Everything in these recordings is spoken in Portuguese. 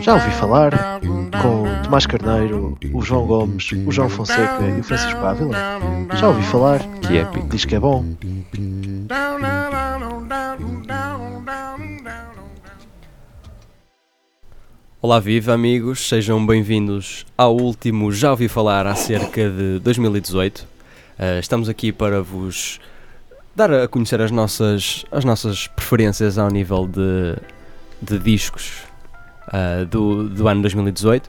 Já ouvi falar com o Tomás Carneiro, o João Gomes, o João Fonseca e o Francisco Ávila? Já ouvi falar Que épico. diz que é bom. Olá, viva amigos, sejam bem-vindos ao último Já ouvi falar acerca de 2018. Uh, estamos aqui para vos dar a conhecer as nossas, as nossas preferências ao nível de, de discos uh, do, do ano 2018.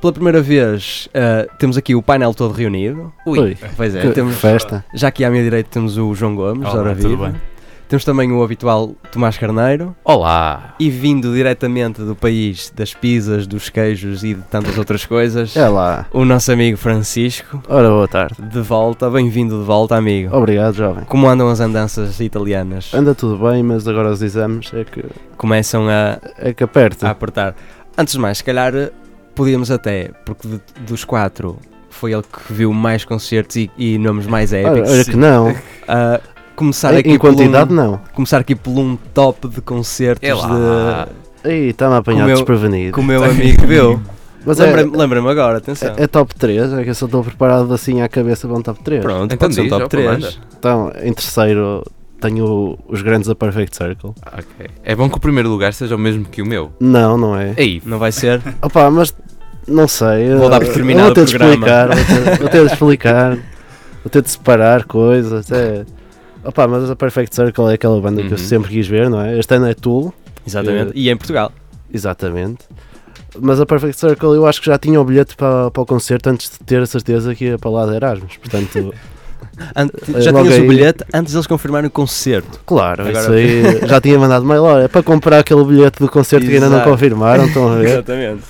Pela primeira vez uh, temos aqui o painel todo reunido. Ui, Pois é, que temos, festa. já aqui à minha direita temos o João Gomes, Olá, ora tudo viva. bem? Temos também o habitual Tomás Carneiro. Olá! E vindo diretamente do país das pizzas, dos queijos e de tantas outras coisas, É lá. o nosso amigo Francisco, Ora, boa tarde. de volta, bem-vindo de volta, amigo. Obrigado, jovem. Como andam as andanças italianas? Anda tudo bem, mas agora os exames é que, Começam a, é que aperta. a apertar. Antes de mais, se calhar podíamos até, porque de- dos quatro foi ele que viu mais concertos e, e nomes mais Olha, épicos. olha que não. a começar Em, aqui em quantidade, por um, não. começar aqui por um top de concertos É lá. de Aí, está-me a apanhar Como eu- desprevenido. que o meu amigo viu. Mas é, Lembra-me lembra-me agora, atenção. é, é top 3, é que eu só estou preparado assim à cabeça para um top 3. Pronto, Então pode ser um diz, top ó, 3. comanda. Então, em terceiro tenho os grandes da Perfect Circle. Ok. É bom que o primeiro lugar seja o mesmo que o meu. Não, não é. Ei, Não vai ser? Opa, mas não sei. Vou dar por eu- terminado Vou ter o programa. explicar, vou ter, vou ter de explicar, vou ter de separar coisas. É. Opa, mas a Perfect Circle é aquela banda que eu Uhum. sempre quis ver, não é? Este ano é Tool, Exatamente. E em Portugal. exatamente. Mas a Perfect Circle eu acho que já tinha o bilhete para, para o concerto antes de ter a certeza que ia para lá de Erasmus. Portanto, Ant- Eh, já tinhas o aí- bilhete antes deles confirmarem o concerto. claro, Agora- isso aí já tinha mandado mail. Olha, é para comprar aquele bilhete do concerto que ainda não Exato. confirmaram, estão a ver? Exatamente.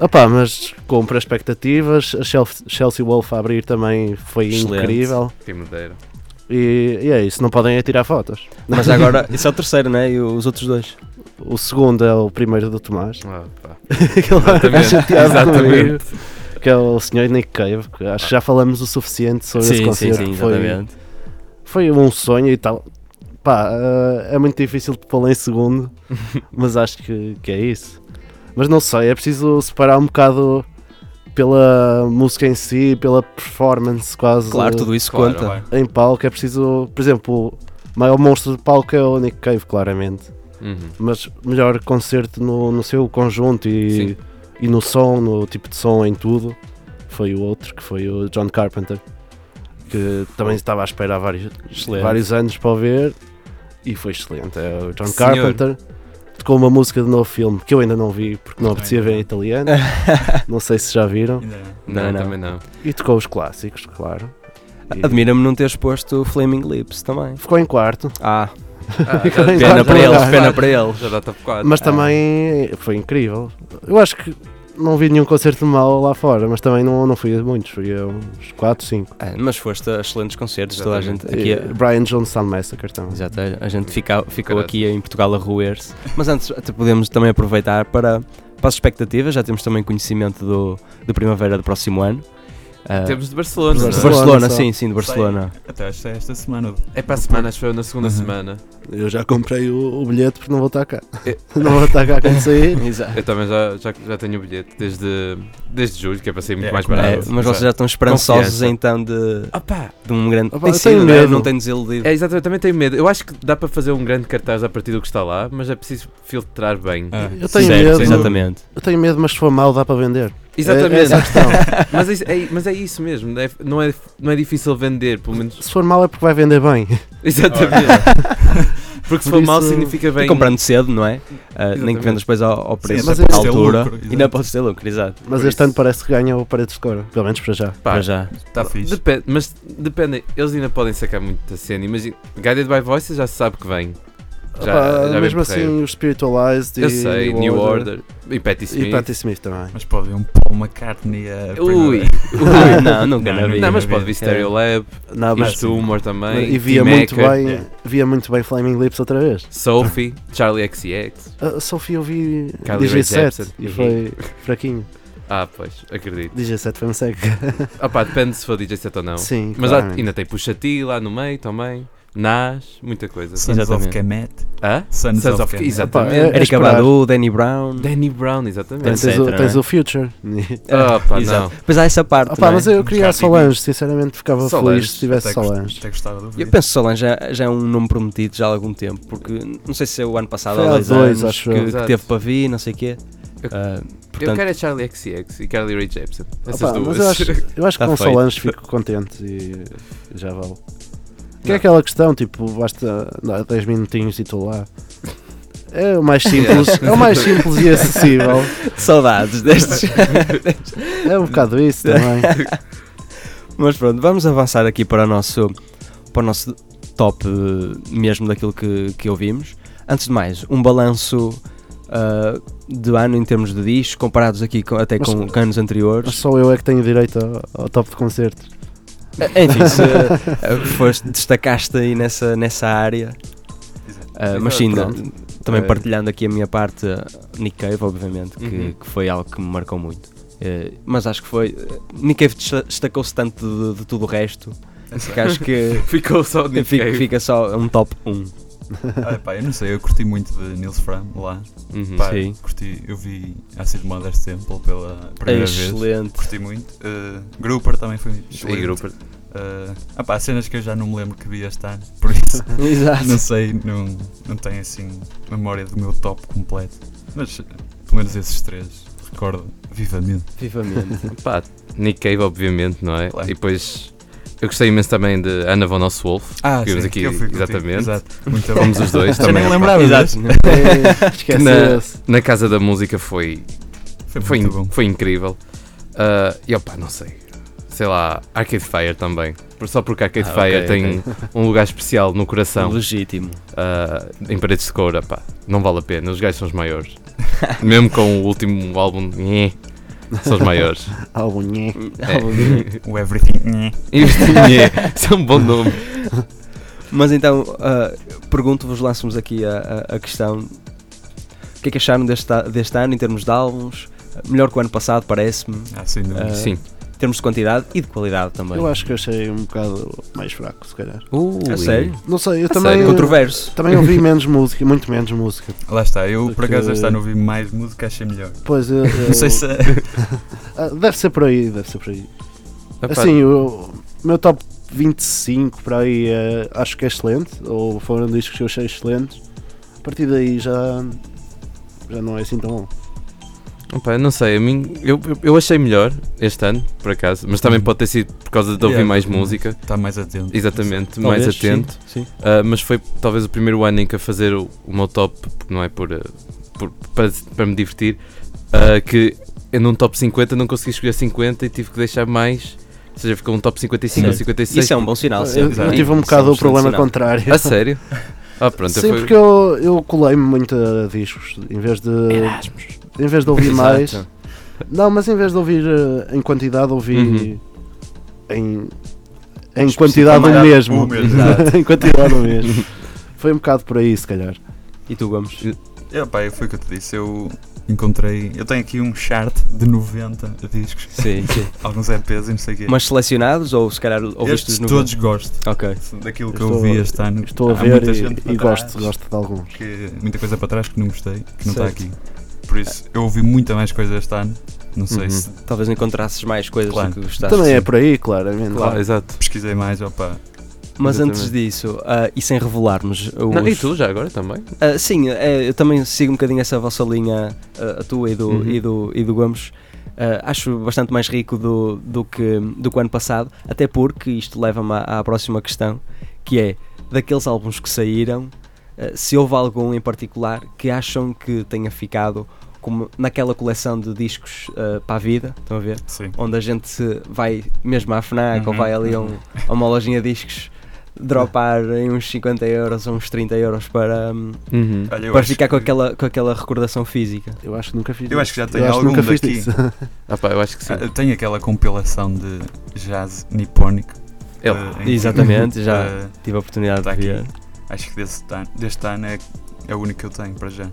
Opa, mas compra expectativas. A Chelsea Chelsea Wolf a abrir também foi Excelente. incrível. que madeira. E, e é isso, não podem é tirar fotos. Mas agora, isso é o terceiro, né? E os outros dois. O segundo é o primeiro do Tomás. Ah, pá. Aquele lá Exatamente, chateado comigo, exatamente. que é o Sr. Nick Cave. que acho que já falamos o suficiente sobre esse Sim, sim, concerto. sim, foi, exatamente. foi um sonho e tal. Pá, eh, é muito difícil de pô-lo em segundo, mas acho que, que é isso. Mas não sei, é preciso separar um bocado pela música em si, pela performance quase. Claro, tudo isso Claro, conta. vai. em palco é preciso, por exemplo, o maior monstro de palco é o Nick Cave, claramente. Uhum. Mas melhor concerto no, no seu conjunto e, Sim. e no som, no tipo de som, em tudo, foi o outro, que foi o John Carpenter, que também estava à espera há vários, Excelente. vários anos para o ver e foi excelente. É o John Senhor. Carpenter. Tocou uma música de novo filme que eu ainda não vi porque não apetecia ver em italiano. não sei se já viram. Não. Não, Não, também não. E tocou os clássicos, claro. E Admira-me não teres posto Flaming Lips também. ficou em quarto. Ah, Ah, Pena pena Claro, para claro. eles, pena para eles. Já dá top 4. Mas Ah. também foi incrível. Eu acho que não vi nenhum concerto mau lá fora, mas também não, não fui a muitos, fui a uns 4, 5. Ah, mas foste a excelentes concertos, toda a gente aqui. E Brian Jones Sound Massacre também. Exato, a gente fica, ficou aqui em Portugal a roer-se. Mas antes até podemos também aproveitar para, para as expectativas, já temos também conhecimento do, do Primavera do próximo ano. Ah, Temos de Barcelona. De é? Barcelona Barcelona, sim, sim, de Barcelona. Até esta, esta semana. É para a semana, acho que foi na segunda Uhum. semana. Eu já comprei o, o bilhete porque não vou estar cá. É. não vou estar cá quando sair. Exato. Eu também já, já, já tenho o bilhete desde, desde julho, que é para ser muito É, mais É, barato. mas vocês já estão esperançosos Confiança. então de, pá, de um grande. Opa, Tem eu sido, tenho é? medo. Não tem desiludido. é exatamente, eu também tenho medo. Eu acho que dá para fazer um grande cartaz a partir do que está lá, mas é preciso filtrar bem. Ah, Eu tenho Certo, medo. Exatamente. Eu tenho medo, mas se for mau dá para vender. Exatamente. É, essa a questão. mas, é, isso- é- mas é isso mesmo, é- não, é, não é difícil vender, pelo menos. Se for mau é porque vai vender bem. Exatamente. Porque se Por for mal significa bem. E comprando cedo, não é? Ah, nem que vendas depois ao, ao preço, mas à é altura. lucro, exato. ainda pode ter lucro, exato. Mas Por este isso- ano parece que ganha o Paredes de Cora. Pelo menos para já. Pá, Para já. Está fixe. Depende, mas depende, eles ainda podem sacar muita cena. Imagina, Guided by Voices já se sabe que vem. Já, Opa, já mesmo assim, os Spiritualized Eu e sei, New Order e Patti E Smith. Patti Smith também. Mas pode vir um Paul McCartney a. Ui, Ui, não, nunca Não, vida. não, mas vi. pode vir Stereo Lab, Não, mas, Humor também. e via muito bem, yeah. via muito bem Flaming Lips outra vez. Sophie, Charlie XCX. A Sophie eu vi Kylie Rae DJ7 Jepsen. e foi fraquinho. Ah, pois, acredito. DJ7 foi um seco. Ah pá, depende se for DJ set ou não. Sim, Mas há- ainda tem Pusha T lá no meio também. Nas, muita coisa. Sons Exatamente. of Kemet. Hã? Sons, Sons of, of- Kemet. exatamente. É- é Erika esperar. Badu, Danny Brown. Danny Brown, exatamente. Tens, o, etc, tens é? o Future. Ah, pá, Exato. não. Pois há essa parte. Opa, não é? mas eu queria a. Solange, sinceramente ficava Solange, feliz se tivesse Até gost- Solange. Até gostava de ouvir. Eu penso que Solange já, já é um nome prometido já há algum tempo, porque não sei se é o ano passado Foi ou há dois, dois, anos acho que, eu. que Exato. teve para vir, não sei o quê. Eu- Eu portanto, quero é Charlie XX e Carly Rae Jepsen. Essas Opa, duas. mas eu acho, eu acho que Tá com feito. Solange fico contente e já vale. Que é aquela questão, tipo, basta não, 10 minutinhos e estou lá. É o mais simples, é o mais simples e acessível. saudades destes. É um bocado isso também. Mas pronto, vamos avançar aqui para o nosso, para o nosso top mesmo daquilo que, que ouvimos. Antes de mais, um balanço ah, do ano em termos de discos, comparados aqui com- até Mas- com anos Mas anteriores. só eu é que tenho direito ao, ao top de concertos. Enfim, se eh, foste, destacaste aí nessa, nessa área. Ah, mas sim, também É. partilhando aqui a minha parte, eh, Nick Cave, obviamente, que, Uhum. que foi algo que me marcou muito. Eh, mas acho que foi. eh, Nick Cave desta- destacou-se tanto de, de tudo o resto que acho que Ficou só de fica, fica só um top 1. Ah, pá, eu não sei, eu curti muito de Nils Fram lá. Uhum. Pá, Sim. curti, eu vi Acid Mother's Temple pela primeira vez. Excelente. Curti muito. Uh, Grouper também foi E excelente. grupo. Uh, ah pá, cenas que eu já não me lembro que vi este ano, por isso Exato. não sei, não, não tenho assim memória do meu top completo. Mas pelo menos esses três recordo vivamente. Vivamente. Pá, Nick Cave, obviamente, não é? Claro. E depois eu gostei imenso também de Anna von Oswolf. Ah, Vimos aqui, que eu fui exatamente. Exato, muito bom. Fomos os dois Já também. nem pá. lembrava Exato. Que na, na Casa da Música foi, Foi, foi, foi incrível. Ah, e opá, não sei. Sei lá, Arcade Fire também. Por- Só porque Arcade Ah, Fire ok, tem um lugar especial no coração. Legítimo. ah, em paredes de coura, pá, não vale a pena. Os gajos são os maiores. Mesmo com o último álbum, são os maiores. Álbum, nhé. É. O Everything. Nhé, Isso é um bom nome. Mas então, ah, pergunto-vos, lançamos aqui a, a- a questão: o que é que acharam deste, deste ano em termos de álbuns? Melhor que o ano passado, parece-me, Ah, sem dúvida. Ah, Sim. Em termos de quantidade e de qualidade também. Eu acho que achei um bocado mais fraco, se calhar. A sério? Não sei, eu A também. sério? Controverso. Também ouvi menos música, muito menos música. Lá está, eu por Porque- acaso este ano ouvi mais música, achei melhor. Pois eu, eu- Não sei se. é- Ah, deve ser por aí, deve ser por aí. Epá, Assim, o meu top 25 para aí é, acho que é excelente, ou foram discos que eu achei excelentes. A partir daí já, já não é assim tão bom. Opa, não sei, a mim, eu, eu- achei melhor este ano, por acaso, mas também Uhum. pode ter sido por causa de ouvir Yeah, mais música. Está mais atento. Exatamente, Talvez, mais atento. Sim, sim. Ah, mas foi talvez o primeiro ano em que a fazer o, o meu top, não é por, ah, por- para, para me divertir, ah, que eu num top 50 não consegui escolher 50 e tive que deixar mais, ou seja, ficou um top 55 ou Sim. 56. Isso é um bom sinal. eu, sempre. eu tive um bocado o problema sinal. contrário. A sério? Ah, pronto, Sim, foi... porque eu, eu colei-me muito a discos, em vez de, em vez de ouvir mais. Exato. Não, mas em vez de ouvir eh, em quantidade, ouvi Uhum. em, em quantidade o mesmo. mesmo. Exato. em quantidade o mesmo. Foi um bocado por aí, se calhar. E tu, Gomes? É, pá, foi o que eu te disse. Eu encontrei. Eu tenho aqui um chart de 90 discos, Sim, sim. alguns EPs e não sei o quê. Mas selecionados ou se calhar ouviste Estes os no todos gosto. Ok. Daquilo que Eu eu estou- ouvi este ano. Estou a ver e, e gosto, gosto de alguns. Que, muita coisa para trás que não gostei, que não está Certo. aqui. Por isso, eu ouvi muita mais coisa este ano. Não sei Uhum. se Talvez encontrasses mais coisas Claro. do que gostaste. Também é por aí, claramente. Claro, exato. pesquisei mais, opa. Mas Exatamente. antes disso, ah, e sem revelarmos. Os... Não, e tu já agora também? Ah, sim, é, eu também sigo um bocadinho essa vossa linha, ah, a tua e do, Uhum. e do, e do Gomes. Ah, acho bastante mais rico do, do, que, do que o ano passado, até porque isto leva-me à, à próxima questão, que é daqueles álbuns que saíram, ah, se houve algum em particular que acham que tenha ficado como naquela coleção de discos ah, para a vida, estão a ver? Sim. Onde a gente se vai mesmo à FNAC ou Uhum, vai ali a, um- uhum. a uma lojinha de discos dropar em uns 50 euros ou uns 30 euros para, hum, Uhum. Olha, eu para acho ficar com que- aquela, com aquela recordação física. Eu acho que nunca fiz Eu acho isso. que já Eu tenho acho que algum daqui. Ah, pá, eu acho que sim. Ah, eu tenho aquela compilação de jazz nipónico. É, ah, em- Exatamente, já ah, tive a oportunidade Está de aqui. Acho que deste ano, deste ano é, é o único que eu tenho para já.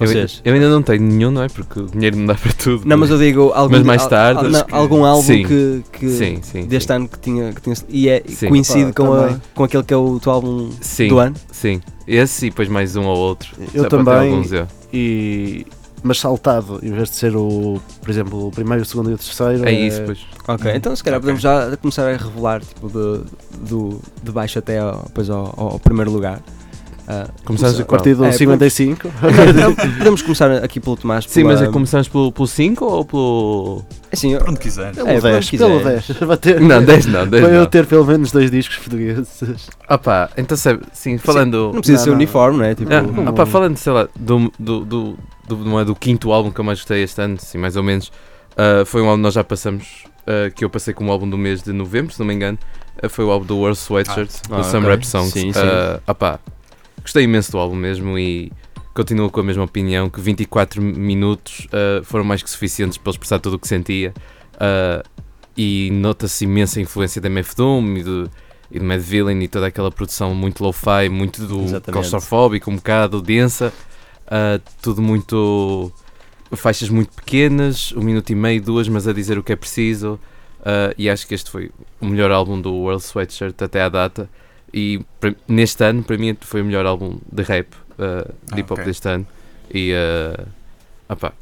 Eu, Vocês? eu ainda não tenho nenhum, não é? Porque o dinheiro não dá para tudo. Não, mas eu digo algum, Mas mais al- tarde, al- não, que- algum álbum Sim. que, que Sim, sim. deste sim. ano que tinha, que tinha e é, Sim. coincide Opa, com, a, com aquele que é o teu álbum Sim, do ano. sim. Esse e depois mais um ou outro. Eu também. alguns, eu. E, mas saltado, em vez de ser o, por exemplo, o primeiro, o segundo e o terceiro. É isso, pois. Ok, Uhum. então se calhar podemos já começar a revelar tipo, de, do, de baixo até ao, depois ao, ao primeiro lugar. Ah, Começamos a partir do É, 55. não, podemos começar aqui pelo Tomás. Sim, mas pela- é começamos pelo 5 ou pelo. Assim, eu- Por onde quiser. Pelo É, quando 10, pelo quiseres. 10. Vai ter- Não, 10 não, 10 Para eu ter pelo menos dois discos portugueses. Ah pá, então sim, falando. não precisa Não, ser não. uniforme, não é? Tipo, Ah, ah falando, sei lá, do, do, do, do, não é, do quinto álbum que eu mais gostei este ano, sim, mais ou menos, ah, foi um álbum que nós já passamos, ah, que eu passei como álbum do mês de novembro, se não me engano, ah, foi o álbum do World Sweatshirt, Ah, do Some. Rap Songs. Sim, sim. Ah, ah pá, gostei imenso do álbum mesmo e continuo com a mesma opinião que 24 minutos ah, foram mais que suficientes para ele expressar tudo o que sentia ah, e nota-se imensa influência da MF Doom e do, e do Mad Villain e toda aquela produção muito lo-fi, muito do Exatamente. claustrofóbico, um bocado densa, ah, tudo muito faixas muito pequenas, um minuto e meio, duas, mas a dizer o que é preciso. e acho que este foi o melhor álbum do World Sweatshirt até à data. E pra- neste ano, para mim, foi o melhor álbum de rap, ah, de Ah, hip hop ok. deste ano. E, ah, opá,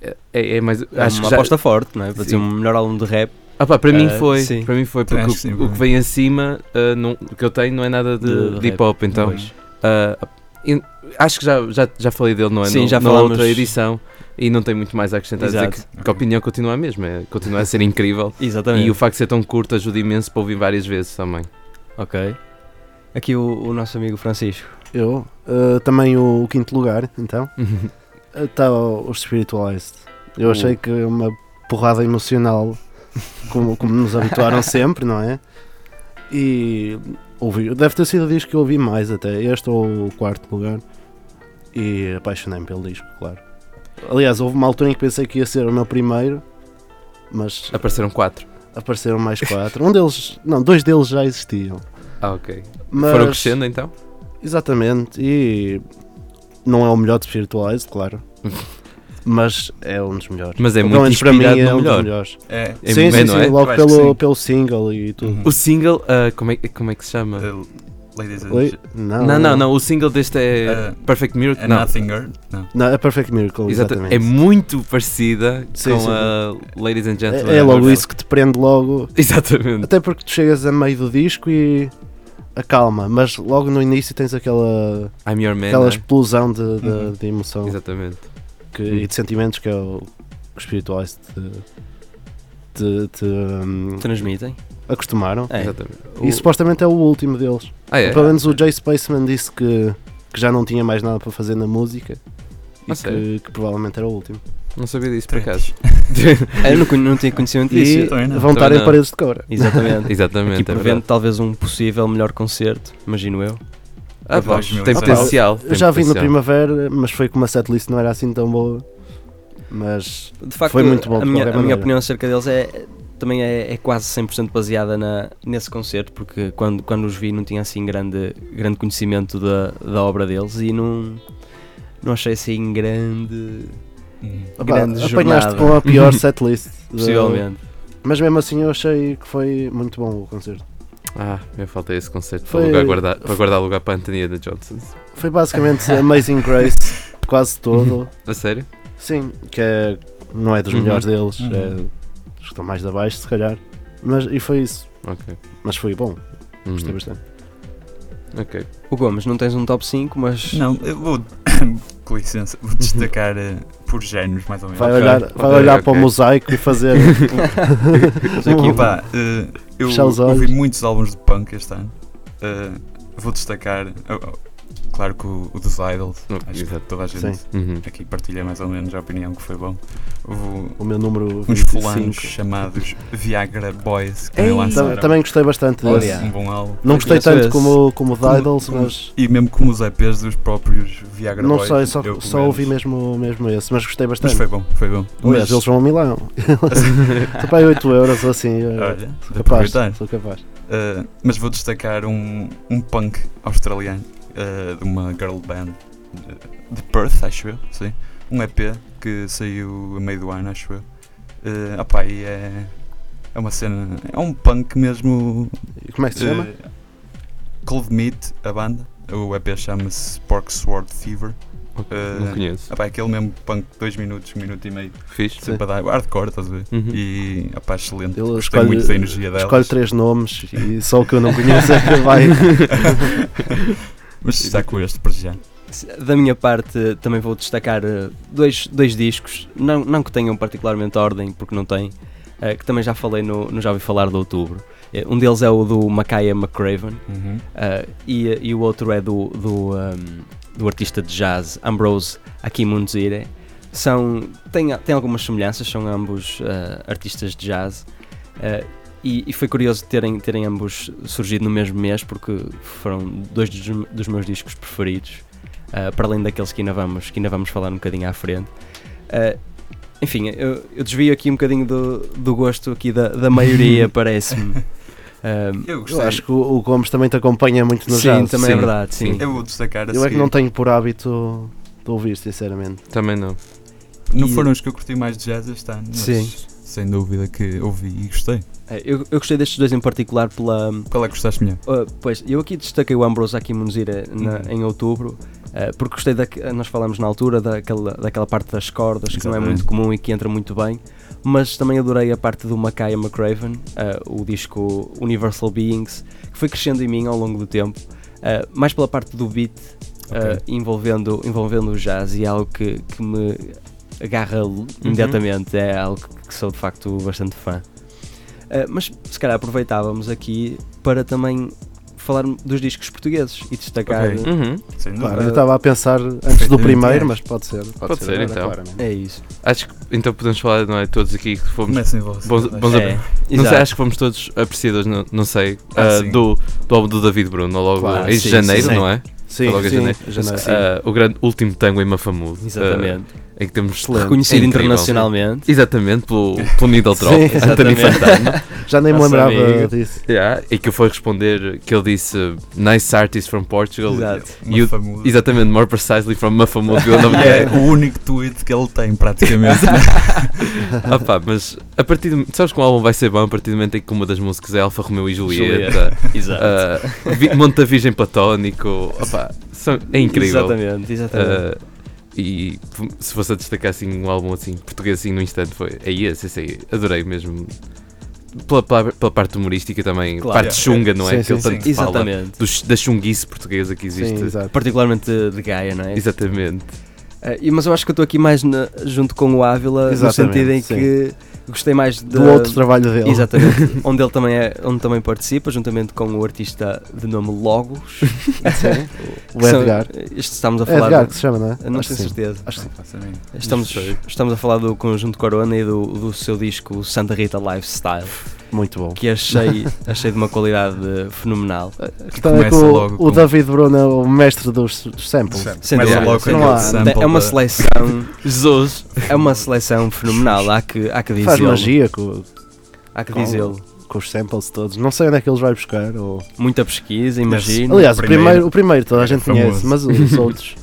é, é mais. é Acho uma que já, aposta forte, não é? Para Sim. ser um melhor álbum de rap. ah pá, para mim Ah, foi, sim. para mim foi porque que o, sim, o que vem acima, ah, não, o que eu tenho não é nada de, De de hip hop, então eu acho que já, já, já falei dele, não é? Sim, No- já na falamos. outra edição e não tem muito mais a acrescentar. Dizer Exato. que, que a opinião continua a mesma, é, continua a ser incrível Exatamente. e o facto de ser tão curto ajuda imenso para ouvir várias vezes também. Ok. Aqui o, o nosso amigo Francisco. Eu. uh, também o, o quinto lugar, então. Está os Spiritualized. Eu achei que uma porrada emocional, como, como nos habituaram sempre, não é? E ouvi, deve ter sido o disco que eu ouvi mais até. Este ou o quarto lugar. E apaixonei-me pelo disco, claro. Aliás, houve uma altura em que pensei que ia ser o meu primeiro, mas Apareceram quatro. apareceram mais quatro. Um deles, não, dois deles já existiam. Ah, ok. Mas, Foram crescendo então? Exatamente, e não é o melhor de Spiritualized, claro. mas é um dos melhores. Mas é muito menos para mim inspirado é no um dos melhor. melhores. É. É sim, sim, sim, é? logo pelo, sim. pelo single e tudo. Uhum. O single, ah, como, é, como é que se chama? Uh, Ladies and Oi? Não, não, não, não, o single deste é Ah, Perfect Miracle. A Não, Nothing Girl? Não. Não, é Perfect Miracle, Exata- exatamente. é muito parecida Sim, com sim. a Ladies and Gentlemen. É, é logo isso que te prende logo. Exatamente. Até porque tu chegas a meio do disco e acalma, mas logo no início tens aquela, I'm Your Man. aquela não é? explosão de, de, Uhum. de emoção Exatamente. que- e de sentimentos que é o, o Spiritualized te, te, te, hum, Transmitem. acostumaram. É. Exatamente. E O- supostamente é o último deles. Ah, é? Pelo menos o Jay Spaceman disse que, que já não tinha mais nada para fazer na música e Ah, que, que provavelmente era o último. Não sabia disso por acaso. Ah, Eu não, não tinha conhecimento disso. E também não. vão estar em paredes de cobra. Exatamente. Exatamente. Aqui é prevendo talvez um possível melhor concerto, imagino eu. Ah, pá, mil e tem potencial. Eu tem já vi potencial. Primavera, mas foi que uma setlist não era assim tão boa. Mas De facto, Foi muito bom, a minha, a minha opinião acerca deles é também é, é quase 100% baseada na, nesse concerto, porque quando, quando os vi não tinha assim grande, grande conhecimento da, da obra deles e não, não achei assim grande, Grande apanhaste jornada. com a pior setlist. possivelmente. Mas mesmo assim eu achei que foi muito bom o concerto. Ah, me falta esse concerto Foi- para, lugar guardar, para guardar lugar para a Antonia da Johnson. Foi basicamente Amazing Grace, quase todo. A sério? Sim, que é, não é dos Uhum. melhores deles, Uhum. é, os que estão mais de abaixo, se calhar. Mas, e foi isso. Ok. Mas foi bom, gostei Uhum. bastante. Ok. O Gomes, não tens um top 5, mas Não, eu vou, com licença, vou destacar eh, por géneros, mais ou menos. Vai olhar, ok, vai olhar ok. para o mosaico e fazer. Aqui Opa, eh, eu ouvi muitos álbuns de punk este ano. Eh, vou destacar, claro que o, o dos Idols, Oh, acho exato. que toda a gente Sim. Uhum. aqui partilha mais ou menos a opinião que foi bom. Houve o meu número uns 25. fulanos chamados Viagra Boys que Ei, também lançaram Tam- Também gostei bastante desse. Um bom álbum. Não gostei tanto esse. como, como o Como- Idols, como- mas. E mesmo como os EPs dos próprios Viagra Não Boys. sei, só, eu, só menos. ouvi mesmo, mesmo esse, mas gostei Mas bastante. foi bom, foi bom. Aliás, Mas- eles vão a Milão. Só para aí 8 euros ou assim. eu- Olha, sou de capaz. aproveitar. Sou capaz. Uh, mas vou destacar um, um punk australiano uh, de uma girl band de Perth, acho eu, sim. Um EP que saiu a meio do ano, acho eu. Uh, opá, e é, é uma cena, é um punk mesmo. E Como é que se chama? uh, Cold Meat, a banda. O EP chama-se Pork Sword Fever. Eh, não conheço. Opá, é aquele mesmo punk de 2 minutos, 1 minuto e meio. Fixe. Sempre a dar hardcore, estás a ver? Uhum. E opá, excelente. Ele Gostei escolhe- muito da energia dela. Escolhe três nomes e só o que eu não conheço é que vai. Mas está com este para já. Da minha parte, também vou destacar eh, dois, dois discos, não, não que tenham particularmente ordem, porque não tem, eh, que também já falei no, no Já Ouvi Falar de Outubro. Eh, Um deles é o do Makaya McCraven Uhum. e, e o outro é do, do, um, do artista de jazz Ambrose Akimunzire. São, têm, têm algumas semelhanças, são ambos eh, artistas de jazz. eh, e, e foi curioso terem, terem ambos surgido no mesmo mês, porque foram dois dos, dos meus discos preferidos, eh, para além daqueles que ainda vamos, que ainda vamos falar um bocadinho à frente. Eh, enfim, eu, eu desvio aqui um bocadinho do, do gosto aqui da, da maioria, parece-me. Eh, Eu Eu gostei. acho que o, o Gomes também te acompanha muito no sim, jazz. também é sim, verdade, sim. sim. Eu vou destacar a Eu é que não tenho por hábito de ouvir, sinceramente. Também não. Não E- foram os que eu curti mais de jazz este ano, mas Sim. sem dúvida que ouvi e gostei. Eh, Eu, eu gostei destes dois em particular pela. Qual é que gostaste melhor? Uh, pois, eu aqui destaquei o Ambrose Akimunzira na, Uhum. em outubro, uh, porque gostei da, nós falamos na altura daquela, daquela parte das cordas que não é Exatamente. muito comum e que entra muito bem, mas também adorei a parte do Makaya McCraven, uh, o disco Universal Beings, que foi crescendo em mim ao longo do tempo, mais pela parte do beat, uh, Ok. envolvendo, envolvendo o jazz e é algo que, que me agarra imediatamente, é algo que sou de facto bastante fã. Uh, mas se calhar aproveitávamos aqui para também falar dos discos portugueses e destacar. Ok. Uhum. Sem dúvida. Claro, eu estava a pensar antes do primeiro, mas pode ser. Pode, Pode ser, agora, então. claramente. É isso. Acho que então podemos falar, não é? Todos aqui que fomos. Comecem vocês. Bons- acho. bons é, Não sei, acho que fomos todos apreciadores, não, não sei, Ah, ah, sim. do, do álbum do David Bruno, logo Claro, em sim, janeiro, sim. não é? Sim, Logo em sim, janeiro. janeiro. Ah, o grande último tango em Mafamudo. Exatamente. ah, em que temos Excelente. Reconhecido É internacionalmente. Exatamente, pelo, pelo Needle Drop. Sim, Anthony exatamente. Fantano. Já nem me lembrava amigo. disso. Yeah, e que eu fui responder que ele disse Nice artist from Portugal. Exato. E o- famosa- Exatamente, more precisely from Mafamudo. eu não- É o único tweet que ele tem, praticamente. Ah pá, mas a partir do, sabes que um álbum vai ser bom a partir do momento em que uma das músicas é Alfa Romeo e Julieta, Exato. Monte da Virgem Platónico, opá, são- é incrível. Exatamente, exatamente. Ah, e se fosse a destacar assim um álbum assim português assim no instante foi é esse, esse aí, adorei mesmo pela, pela, pela parte humorística também, Claro. parte chunga, não é? Sim, que ele sim, tanto sim. fala exatamente. dos- da chunguice portuguesa que existe. Sim. Particularmente de, Gaia, não é? Exatamente. E- mas eu acho que eu estou aqui mais na- junto com o Ávila, no Exatamente, sentido em sim. que gostei mais de, Do outro trabalho dele. Exatamente, onde ele também, é, onde também participa, juntamente com o artista de nome Logos. Sim. O Edgar. Estamos a É falar. Edgar do- que se chama, não é? não Acho tenho sim. certeza. Acho que sim. Estamos, estamos a falar do conjunto Corona e do, do seu disco Santa Rita Lifestyle, Muito bom. que achei, achei de uma qualidade fenomenal. Que Começa o, logo o com- David Bruno é o mestre dos, dos samples. Sem Começa logo com há- sample É uma seleção, Jesus! é uma seleção fenomenal, há que, há que Faz dizê-lo. magia com, Há que Com- dizê-lo. com os samples todos. Não sei onde é que eles vai buscar. Ou... Muita pesquisa, imagino. Aliás, o primeiro- o primeiro toda a é gente conhece, mas os outros.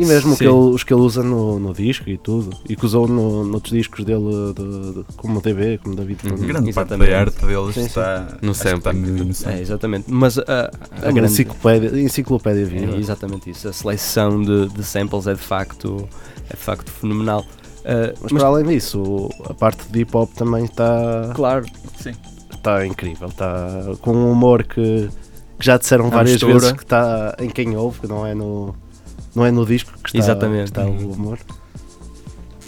E mesmo que Sim. ele- os que ele usa no, no disco e tudo. E que usou no, noutros discos dele, de- de- como o TV, como David Uhum. Grande parte Exatamente. da arte deles Sim, sim. está No que está sample. no É, exatamente. Mas a, a É uma grande. enciclopédia, enciclopédia viva. É exatamente isso. A seleção de, de samples é de facto, é de facto fenomenal. Uh, Mas, para além disso, a parte de hip hop também está claro, está incrível. Está com um humor que, que já disseram A várias mistura. vezes que está em quem ouve, que não é no, não é no disco que está, Exatamente. está o humor.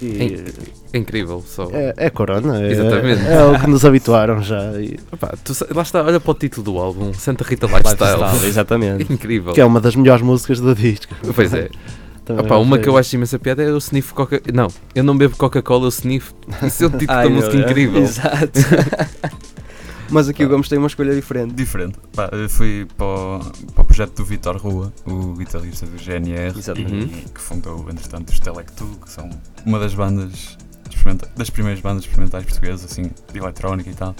E É incrível, só. é, é Corona, é, Exatamente. é o que nos habituaram já. e- Opá, tu lá está, olha para o título do álbum, Santa Rita Lifestyle. Lifestyle, exatamente. É incrível. que é uma das melhores músicas do disco. Pois é. Opá, uma que eu acho imensa piada é eu sniff Coca... Não, eu não bebo Coca-Cola, eu sniff. Isso é o título Ai, da música incrível. Exato. Mas aqui o Gomes tem uma escolha diferente. Diferente. Pá, fui para o, para o projeto do Vitor Rua, o guitarrista do GNR, e que fundou, entretanto, os Telectu, que são uma das bandas, das primeiras bandas experimentais portuguesas, assim, de eletrónica e tal.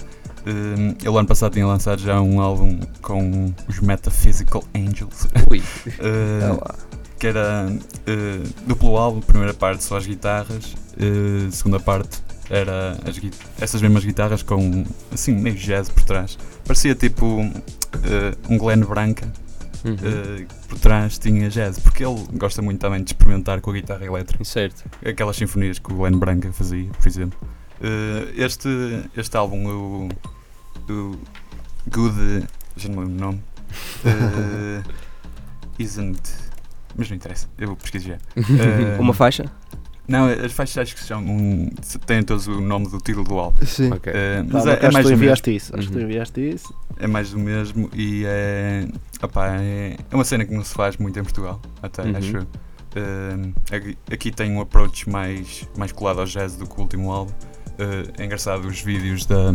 Hum, ele ano passado tinha lançado já um álbum com os Metaphysical Angels, Ui. uh, lá. que era eh, duplo álbum, primeira parte só as guitarras, eh, segunda parte era as essas mesmas guitarras com assim meio jazz por trás. Parecia tipo eh, um Glenn Branca, Uhum. eh, por trás tinha jazz, porque ele gosta muito também de experimentar com a guitarra elétrica, Certo. aquelas sinfonias que o Glenn Branca fazia, por exemplo. Eh, este, este álbum, o, o Good, já não lembro o nome, isn't. Mas não interessa, eu pesquiso já. Uma faixa? Não, as faixas acho que são, um, têm todos o nome do título do álbum. Sim. Ok. Eh, Pá, mas mas é, é acho que mais tu enviaste isso. Acho que tu Uhum. enviaste isso. É mais do mesmo e é, opá, é, é uma cena que não se faz muito em Portugal, até Uhum. acho eu. Eh, aqui, tem um approach mais, mais colado ao jazz do que o último álbum. Eh, é engraçado os vídeos da,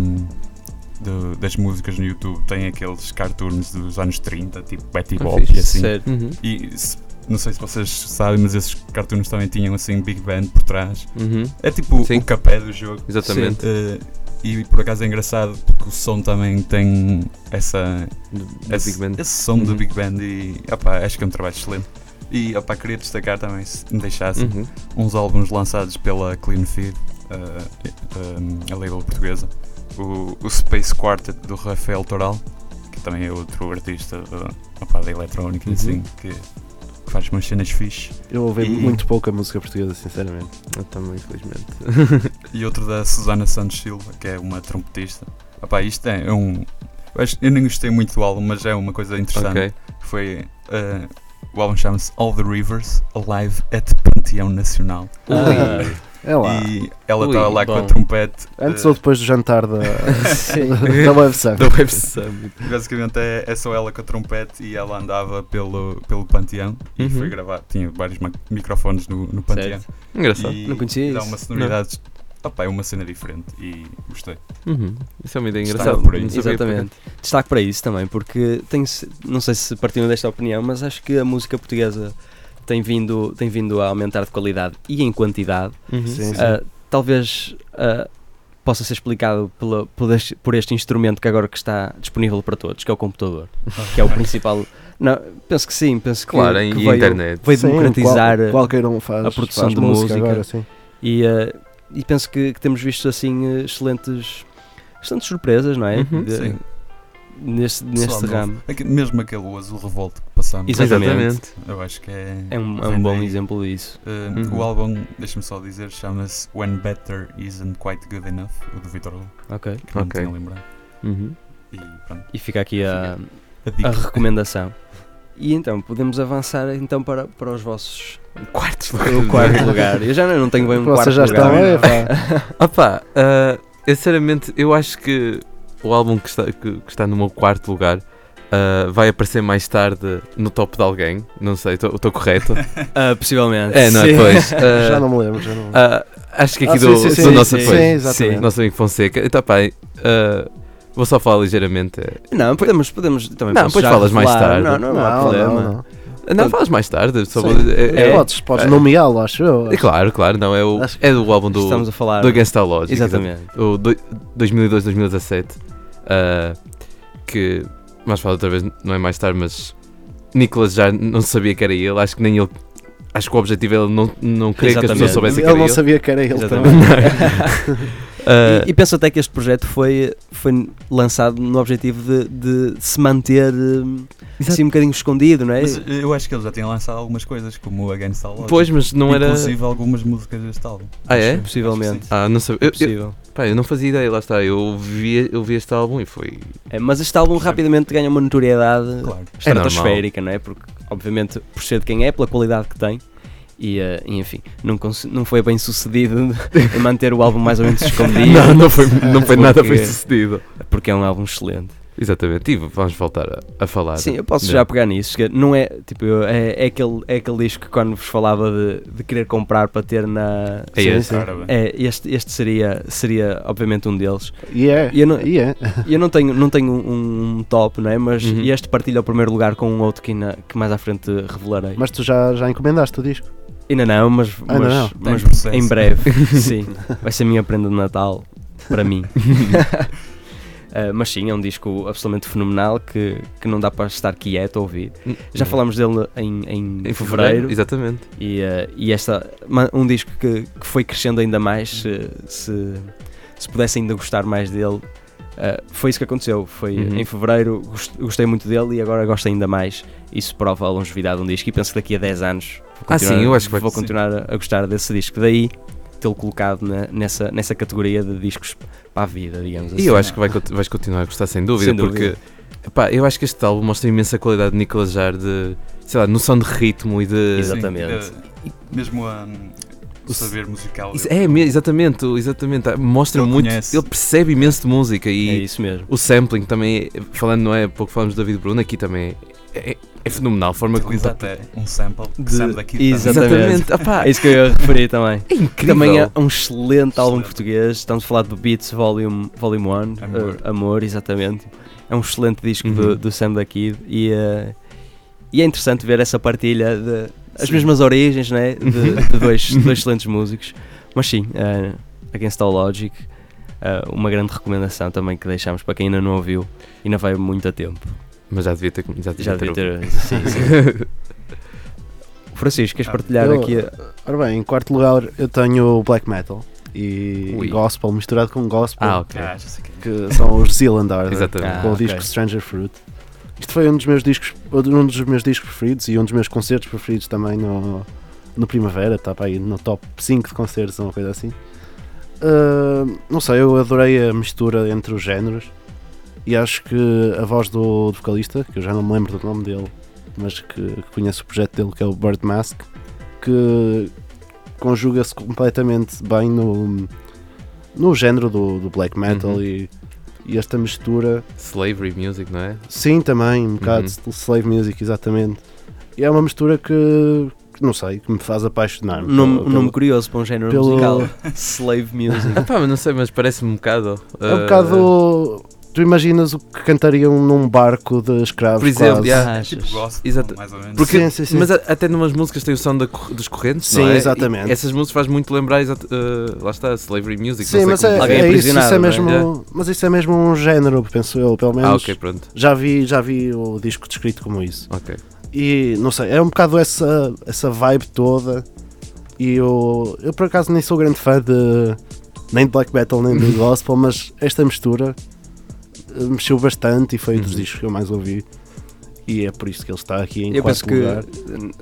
do- das músicas no YouTube têm aqueles cartoons dos anos 30, tipo Betty Ah, Bob fixe. e assim. Uhum. E se- não sei se vocês sabem, mas esses cartoons também tinham assim Big Band por trás. Uhum. É tipo Sim. o capé do jogo. Exatamente. Eh, e por acaso é engraçado porque o som também tem essa, Do- do esse, Big Band. esse som do Uhum. Big Band e opá, acho que é um trabalho excelente. E opá, queria destacar também, se me deixasse, Uhum. uns álbuns lançados pela Clean Feed, eh, a label portuguesa. O, o Space Quartet do Rafael Toral, que também é outro artista eh, opá, da eletrónica, Uhum. assim, que faz umas cenas fixe. Eu ouvi E- muito pouca música portuguesa, sinceramente. Eu também, infelizmente. E outro da Susana Santos Silva, que é uma trompetista. Opá, isto é um. Eu, acho- eu nem gostei muito do álbum, mas é uma coisa interessante. ok. Foi. eh, o álbum chama-se All the Rivers Alive at Panteão Nacional. Ah, É lá. E ela estava lá com a bom. trompete. Antes eh, ou depois do jantar da, da Web Summit. Da Web Summit. Basicamente é, é só ela com a trompete e ela andava pelo, pelo Panteão e Uhum. foi gravar. Tinha vários microfones no, no Panteão. certo. Engraçado. E Não conhecia dá isso. uma sonoridade. Opá, é uma cena diferente e gostei. Uhum. Isso é uma ideia engraçada. por aí. Não sabia Exatamente. Destaque para isso também, porque tem não sei se partilham desta opinião, mas acho que a música portuguesa tem vindo, tem vindo a aumentar de qualidade e em quantidade. Uhum. Sim, sim. Ah, talvez ah, possa ser explicado pela- por, este, por este instrumento que agora que está disponível para todos, que é o computador, que é o principal. Não, penso que sim, penso que, Claro, que e veio, a internet. veio Sim, democratizar qual- qualquer um faz a produção faz de música. agora, sim. e, ah, e penso que, que temos visto assim excelentes, excelentes surpresas, não é? Uhum, De- sim. Neste, neste ramo. Aque- Mesmo aquele azul revolto que passamos. Exatamente. Eu acho que é. É um, é um bom exemplo disso. Uh, Uhum. O álbum, deixa-me só dizer, chama-se When Better Isn't Quite Good Enough, o do Vitor Hugo, Ok. que não Ok. me tinha lembrado. Uhum. E pronto, E fica aqui a, a a recomendação. E então, podemos avançar então para, para os vossos Quartos o quarto lugar. Eu já não, não tenho bem um quarto já lugar. estão, é, pá. Opa, eu sinceramente, eu acho que o álbum que está, que, que está no meu quarto lugar ah, vai aparecer mais tarde no top de alguém. Não sei, estou correto? Ah, possivelmente. é, não é? Pois. ah, Já não me lembro, já não. acho que aqui Ah, do, sim, sim, do sim, nosso sim, nosso amigo Fonseca. Então, pá, ah, vou só falar ligeiramente. Não, podemos, podemos também Não, depois falas mais tarde. Não, não, há não, problema. não. Não, falas mais tarde. Só vou dizer- é, é- podes podes é- nomeá-lo, acho eu. é claro, claro, não. É, o, é do álbum do, Estamos a falar. do Against All Logic. Exatamente. o do- 2002-2017 ah, que mais falo outra vez, não é mais tarde, mas Nicholas já não sabia que era ele, acho que nem ele acho que o objetivo é ele não, não queria que as pessoas soubessem que Ele era não ele. sabia que era ele Exatamente. também. Ah, E, e penso até que este projeto foi, foi lançado no objetivo de, de se manter hum, assim um bocadinho escondido, não é? Mas eu acho que ele já tinha lançado algumas coisas, como o Against All Odds. pois, mas não era. Inclusive algumas músicas deste álbum. Ah, é? Acho- Possivelmente. acho. Ah, não sabia. Eu, eu, possível. pá, eu não fazia ideia, lá está. Eu vi, eu vi este álbum e foi. É, mas este álbum rapidamente ganha uma notoriedade Claro. estratosférica, não é? Porque, obviamente, por ser de quem é, pela qualidade que tem. E, eh, e, enfim, não, não foi bem sucedido em manter o álbum mais ou menos escondido. Não, não foi, não foi nada bem sucedido. Porque é um álbum excelente. Exatamente, e vamos voltar a, a falar. Sim, eu posso de- já pegar nisso. que Não é, tipo, é, é, aquele, é aquele disco que quando vos falava de, de querer comprar para ter na. É Sim, esse. sim. É, este, este seria, seria, obviamente, um deles. E é. E eu não- E é. E eu não tenho, não tenho um, um top, não é? Mas Uhum. este partilha o primeiro lugar com um outro que, ainda- que mais à frente revelarei. Mas tu já, já encomendaste o disco? Ainda não, mas, mas, não. mas em breve, sim. Vai ser a minha prenda de Natal para mim. Uh, mas sim, é um disco absolutamente fenomenal que, que não dá para estar quieto a ouvir. Hum, Já falámos dele em, em, em fevereiro, fevereiro, exatamente. e, uh, e esta, um disco que, que foi crescendo ainda mais. Se, se, se pudesse ainda gostar mais dele, uh, foi isso que aconteceu. Foi Uhum. em fevereiro, gost- gostei muito dele e agora gosto ainda mais. Isso prova a longevidade de um disco e penso que daqui a 10 anos Ah, sim, eu acho que vai- vou continuar a, a gostar desse disco. Daí tê-lo colocado na- nessa, nessa categoria de discos para a vida, digamos assim. E eu acho que vai vais continuar a gostar sem dúvida, Sem dúvida. porque epá, eu acho que este álbum mostra imensa qualidade de Nicolas Jarre de, sei lá, noção de ritmo e de. Exatamente. Sim, eh, mesmo a, o saber musical. Isso- é, me- exatamente, exatamente. Mostra Ele muito. conhece. Ele percebe imenso de música É e isso mesmo. o sampling também, é- falando, não é? Há pouco falamos do David Bruno, aqui também é, é- é fenomenal. A forma como Utiliza está. até um sample De- que Sam daqui Exatamente. Exatamente. Epá, É isso que eu ia referir também. é incrível. Também é um excelente álbum Excelente. português. Estamos a falar do Beats Volume 1, Volume One, Amor. eh, Amor, exatamente. É um excelente disco Uhum. do, do Sam da Kid e, eh, e é interessante ver essa partilha de as Sim. mesmas origens né, de, de dois, de dois excelentes músicos. Mas sim, uh, Against All Logic, eh, uma grande recomendação também que deixamos para quem ainda não ouviu. Ainda vai muito a tempo. Mas já devia ter. Já devia Já ter. devia ter. Sim, sim. Francisco, queres Ah, partilhar eu- aqui? a- Ora bem, em quarto lugar eu tenho black metal e Ui. gospel misturado com gospel, ah, ok. Ah, já que é. que são os Zealand Order, Exatamente. Ah, com o ok. disco Stranger Fruit. Isto foi um dos meus discos, um dos meus discos preferidos e um dos meus concertos preferidos também no, no Primavera, está aí no top 5 de concertos, uma coisa assim. Ah, não sei, eu adorei a mistura entre os géneros e acho que a voz do, do vocalista, que eu já não me lembro do nome dele, mas que, que conheço o projeto dele, que é o Bird Mask, que conjuga-se completamente bem no, no género do, do black metal Uhum. e, e esta mistura Slavery music, não é? Sim, também, um bocado Uhum. de slave music, exatamente. E é uma mistura que, que não sei, que me faz apaixonar. Um nome, pelo- um nome curioso para um género pelo- musical. Slave music. Ah, pá, mas não sei, mas parece-me um bocado. É um bocado. Tu imaginas o que cantariam num barco de escravos. Por exemplo, quase. yeah. É tipo gospel, Exato. mais ou menos. Porque, Sim, sim, sim. Mas a- até numas músicas tem o som da dos correntes, Sim, não é? exatamente. E essas músicas faz muito lembrar, ah, lá está, Slavery Music. Sim, mas é, Alguém é isso, isso é aprisionado, mesmo, não mas isso é mesmo um género, penso eu, pelo menos. Ah, ok, pronto. Já vi, já vi o disco descrito como isso. Ok. E não sei, é um bocado essa, essa vibe toda. E eu, eu por acaso nem sou grande fã de nem de black metal nem de gospel, mas esta mistura mexeu bastante e foi um dos Uhum. discos que eu mais ouvi. E é por isso que ele está aqui em Eu penso quarto lugar.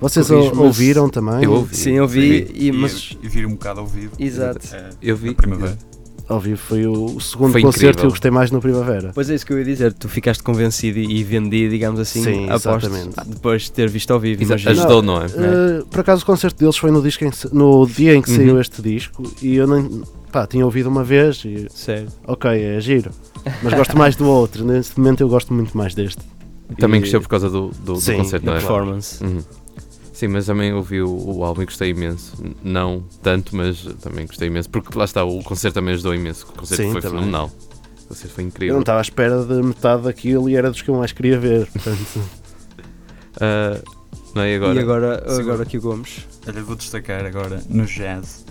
Vocês ouviram também? Eu ouvi. Sim, eu vi, e, E, mas. e vir um bocado ao vivo. Exato. É, Eu vi. na primavera. Ouvi, foi o, segundo Foi concerto incrível. que eu gostei mais no Primavera. Pois é isso que eu ia dizer, tu ficaste convencido e vendido, digamos assim, Sim, depois de ter visto ao vivo. Exa- imagino. Ajudou, não é? Eh, por acaso o concerto deles foi no, disco em no dia em que Uhum. saiu este disco e eu nem, pá, tinha ouvido uma vez e Sério. ok, é giro. Mas gosto mais do outro. Neste momento eu gosto muito mais deste. Também E- gostei por causa do, do, do Sim, concerto, Da não é? performance. Uhum. Sim, mas também ouvi o, o álbum e gostei imenso. Não tanto, mas também gostei imenso. Porque lá está, o concerto também ajudou imenso. O concerto Sim, foi também. fenomenal. O concerto foi Eu incrível. não estava à espera de metade daquilo e era dos que eu mais queria ver. Portanto, Ah, não é? E agora? E agora, agora aqui o Gomes. Olha, vou destacar agora no jazz.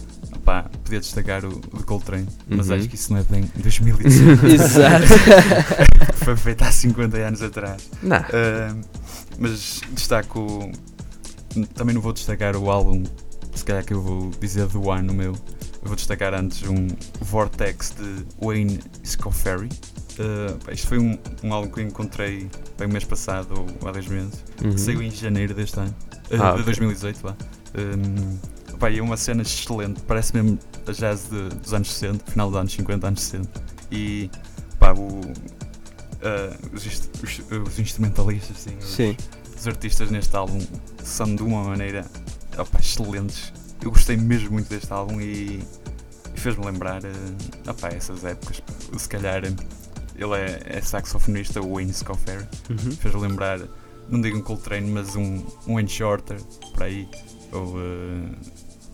Opá, podia destacar o, o Coltrane, mas Uhum. acho que isso não é bem 2018. Exato. Foi feito há 50 anos atrás. Não. Ah, mas destaco. Também não vou destacar o álbum, se calhar que eu vou dizer do ano meu. Eu vou destacar antes um Vortex de Wayne Scoferry. Ah, pá, isto foi um, um álbum que eu encontrei bem o mês passado ou há dois meses. Uhum. Saiu em janeiro deste ano, eh, Ah, de ok. 2018, lá. Um, pá, e é uma cena excelente, parece mesmo a jazz de- dos anos 60, final dos anos 50, anos 60. E pá, o, ah, os, os- os instrumentalistas, sim, os- Sim. os artistas neste álbum são de uma maneira opá, excelentes. Eu gostei mesmo muito deste álbum e, e fez-me lembrar uh, opá, essas épocas. Se calhar ele é, é saxofonista, o Wayne Scoferry Uhum. fez lembrar, não digo um Coltrane, mas um, um Wayne Shorter, por aí, ou uh,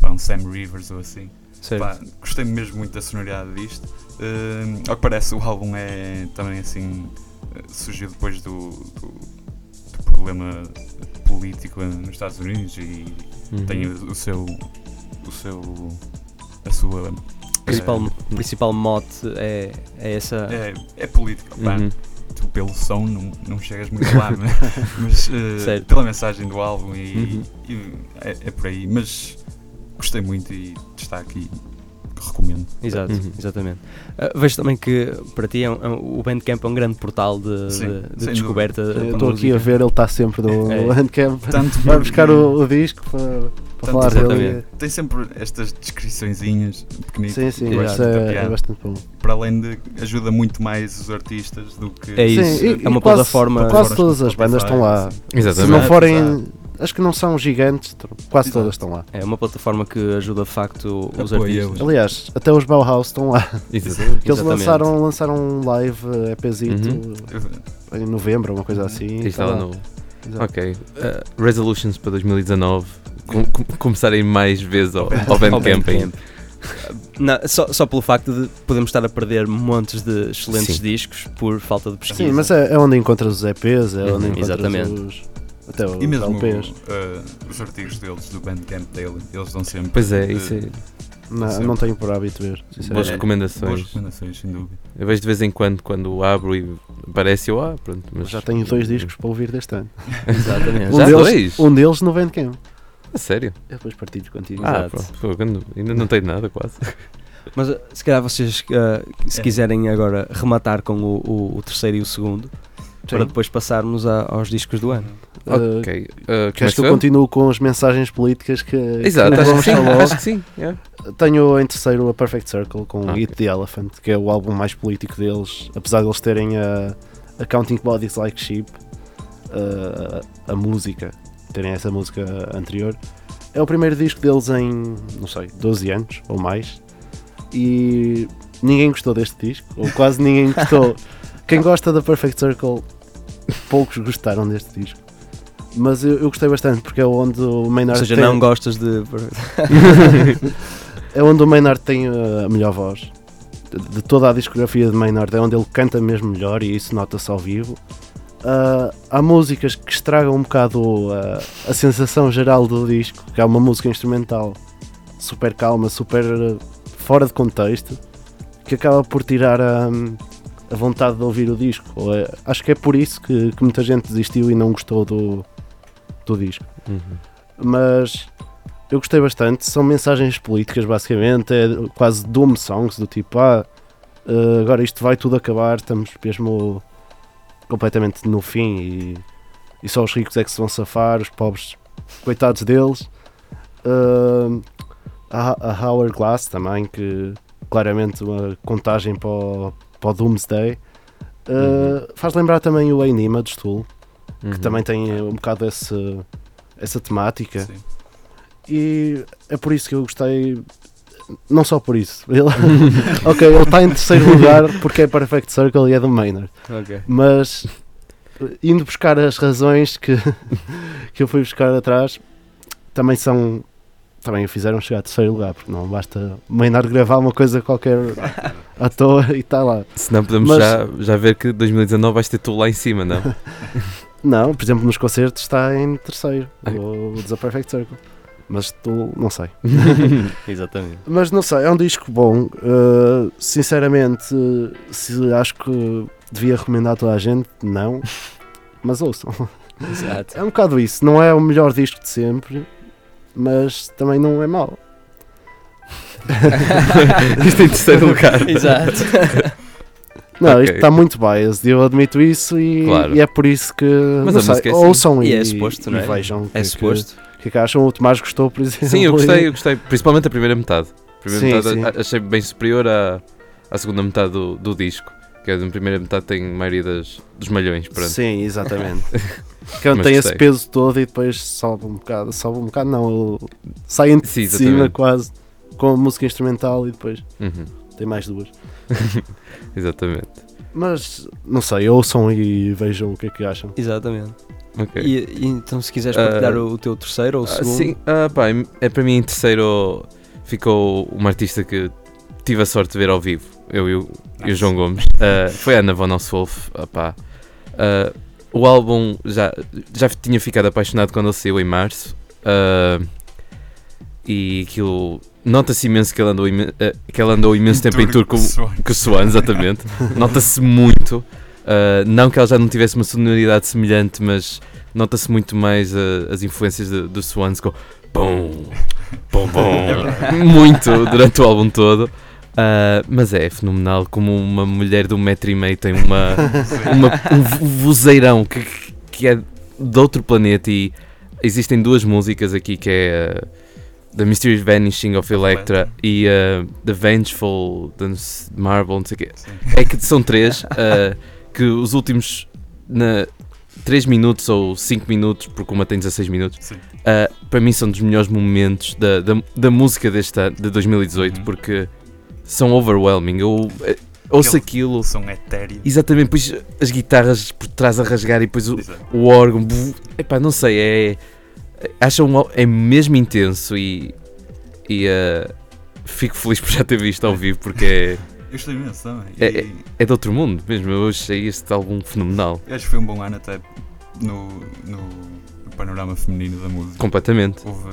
pá, um Sam Rivers ou assim. Pá, gostei mesmo muito da sonoridade disto. Uh, ao que parece, o álbum é também assim, uh, surgiu depois do, do, do problema político nos Estados Unidos e Uhum. tem o, o seu, o seu, a sua principal, Eh, o principal mote é, é essa. É, é político. pá. Uhum. Tu pelo som não, não chegas muito lá, mas, mas, eh, Certo. pela mensagem do álbum e, Uhum. e é, é por aí. Mas gostei muito e está aqui. Recomendo. Exato, Uhum. exatamente. Ah, vejo também que para ti é um- é um- o Bandcamp é um grande portal de, Sim, de- de descoberta. Estou aqui a ver, ele está sempre no É. Bandcamp. Tanto Vai buscar o, o disco para, falar exatamente. dele. Tem sempre estas descriçõezinhas pequenitas. Sim, sim, isso é, é bastante bom. Para além de ajuda muito mais os artistas do que. É isso, Sim, e- é uma e quase- plataforma. Quase todas as bandas estão lá. Sim. Se Exatamente. não Exato, forem. Acho que não são gigantes, quase Exato. todas estão lá. É uma plataforma que ajuda de facto os Apoia artistas. Aliás, até os Bauhaus estão lá. Exatamente. Eles lançaram, lançaram um live eh, EPzito Eu- em novembro, uma coisa assim. Uhum. Está lá no. Exato. Ok. Uh, resolutions para 2019. Com, com- começarem mais vezes ao, ao Bandcamp. Não, só, só pelo facto de podemos estar a perder montes de excelentes Sim. discos por falta de pesquisa. Sim, mas é, é onde encontras os EPs, é onde Uhum, encontras exatamente. os. Até os E mesmo LPs. eh, os artigos deles, do Bandcamp dele, eles dão sempre. Pois é, eh, isso é. Não, sempre. não tenho por hábito ver, Boas. É, recomendações. Boas recomendações, sem dúvida. Eu vejo de vez em quando, quando abro e aparece eu, ah, pronto. Mas Já tenho dois discos para ouvir deste ano. Exatamente. Um Já deles, dois? Um deles no Bandcamp. A sério? Eu depois partilho contigo. Ah, pronto. Pô, quando- ainda não tenho nada quase. Mas uh, se calhar vocês, uh, se É. quiserem agora rematar com o, o- o terceiro e o segundo, para Sim. depois passarmos a- aos discos do ano. Uh, ok. Uh, Queres que eu continue com as mensagens políticas que, Exato, que acho que sim. Acho que sim. yeah. Tenho em terceiro a Perfect Circle com Ah, Eat the Elephant, que é o álbum mais político deles, apesar de eles terem a, a Counting Bodies Like Sheep, uh, a, a música, terem essa música anterior. É o primeiro disco deles em, não sei, 12 anos ou mais, e ninguém gostou deste disco, ou quase ninguém gostou. Quem gosta da Perfect Circle, poucos gostaram deste disco. Mas eu, eu gostei bastante porque é onde o Ou Maynard seja, tem- não gostas de. é onde o Maynard tem uh, a melhor voz de, toda a discografia de Maynard, é onde ele canta mesmo melhor e isso nota-se ao vivo. Uh, há músicas que estragam um bocado uh, a sensação geral do disco, que é uma música instrumental super calma, super uh, fora de contexto, que acaba por tirar um, a vontade de ouvir o disco. Ou é- acho que é por isso que, que muita gente desistiu e não gostou do, do disco Uhum. mas eu gostei bastante. São mensagens políticas, basicamente, é quase doom songs, do tipo, ah, eh, agora isto vai tudo acabar, estamos mesmo completamente no fim e, e só os ricos é que se vão safar, os pobres, coitados deles. Eh, a, a Hourglass também, que claramente uma contagem para o, para o Doomsday. Eh, Uhum. Faz lembrar também o Enima do Stool, Uhum. que também tem eh, um bocado esse, essa temática. Sim. E é por isso que eu gostei. Não só por isso. Ele, ok, ele está em terceiro lugar porque é Perfect Circle e é do Maynard. Ok. Mas indo buscar as razões que, que eu fui buscar atrás, também são. Também o fizeram chegar a terceiro lugar, porque não basta Maynard gravar uma coisa qualquer à toa e está lá. Senão podemos Mas- já, já ver que 2019 vais ter tu lá em cima, não? Não, por exemplo, nos concertos está em terceiro, Ah. o The Perfect Circle. Mas tu não sei. Exatamente. Mas não sei, é um disco bom. Uh, sinceramente, se acho que devia recomendar a toda a gente, não. Mas ouçam. Exato. É um bocado isso. Não é o melhor disco de sempre, mas também não é mau. Isto em terceiro lugar. Exato. Não, Ok. isto está muito biased, eu admito isso e, Claro. e é por isso que Mas não a sei, é assim. ouçam E e, é suposto, e não é? vejam. o que É que- suposto. O que é que acham? O Tomás gostou, por exemplo. Sim, eu e- gostei, eu gostei. Principalmente a primeira metade. A primeira Sim, metade sim. a- achei bem superior à, à segunda metade do, do disco. Que é na primeira metade tem a maioria das, dos malhões. Pronto. Sim, exatamente. que tem esse peso todo e depois sobe um bocado, sobe um bocado, não, sai de Sim, cima quase com a música instrumental e depois Uhum, tem mais duas. Exatamente. Mas não sei, ouçam e vejam o que é que acham. Exatamente. Ok. E, e então, se quiseres partilhar Ah, o, o teu terceiro ou o Ah, segundo. sim, ah, pá, é para mim em terceiro ficou uma artista que tive a sorte de ver ao vivo, eu e o, e Nice. João Gomes. Foi a Ana Von Oswolf. Ah, pá. O álbum já, já tinha ficado apaixonado quando ele saiu em março. e aquilo nota-se imenso que ele andou, imen- eh, que ele andou imenso tempo em tour com, com o Swan, exatamente. Nota-se muito. Uh, não que ela já não tivesse uma sonoridade semelhante, mas nota-se muito mais uh, as influências de- do Swans com bom, bom, bom, muito durante o álbum todo. Uh, mas é fenomenal como uma mulher de um metro e meio tem uma, uma- um vo- vozeirão que, que é de outro planeta e existem duas músicas aqui que é The Mysterious Vanishing of Electra e uh, The Vengeful de Marble, não sei o quê. Sim. É que são três uh, que os últimos na 3 minutos ou 5 minutos, porque uma tem 16 minutos, uh, para mim são dos melhores momentos da, da, da música deste ano, de 2018, Uhum. porque são overwhelming. Eu eh, ouço aquilo. Som etéreo. Exatamente, depois as guitarras por trás a rasgar e depois o, Exato. o órgão. Epá, não sei, é. Acho um, é mesmo intenso e. e uh, fico feliz por já ter visto ao vivo porque é, Eu gostei imenso também. É- E é de outro mundo mesmo. Eu achei este álbum fenomenal. acho que foi um bom ano até no, no, no panorama feminino da música. Completamente. Houve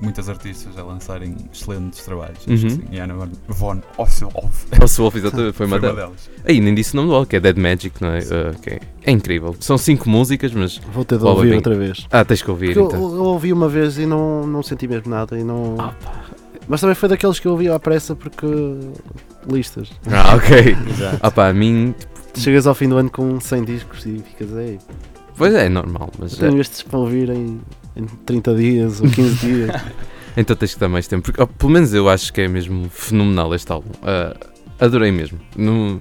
muitas artistas a lançarem excelentes trabalhos. Uhum. Acho que sim. E a Ana Von Osselhoff Wolf, exatamente, foi uma foi uma delas. Aí nem disse o nome do álbum, que é Dead Magic, não é? Uh, que é, é incrível. São cinco músicas, mas. Vou ter de ouvir bem. outra vez. Ah, tens que ouvir Porque eu, então. eu ouvi uma vez e não, não senti mesmo nada. E não... Mas também foi daqueles que eu ouvi à pressa porque listas. Ah, ok. Exato. Ah, pá, a mim. Chegas ao fim do ano com 100 discos e ficas aí. Pois é, é normal, mas. Tenho estes para ouvir em, em 30 dias ou 15 dias. Então tens que dar mais tempo. Porque, oh, pelo menos eu acho que é mesmo fenomenal este álbum. Ah, adorei mesmo. No-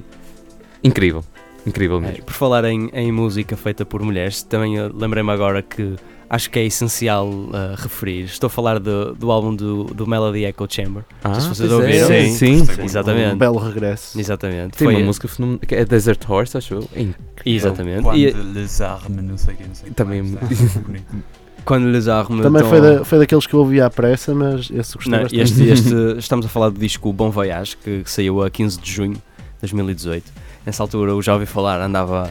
Incrível. Incrível É, mesmo. por falar em, em música feita por mulheres, também lembrei-me agora que acho que é essencial eh, referir. Estou a falar do, do álbum do, do Melody Echo Chamber. Ah, se vocês é. Sim, sim. Muito. Exatamente. Um belo regresso. Exatamente. Tem Foi- uma música fenomenal. que É Desert Horse, acho eu. É incrível. Exatamente. Quando E les armes, não sei o que, não sei Também mais, é tá? bonito. quando lhes. Também foi, da- foi daqueles que eu ouvi à pressa, mas esse gostei Não, bastante. este, este- estamos a falar do disco Bom Voyage, que, que saiu a 15 de junho de 2018. Nessa altura eu já ouvi falar, andava,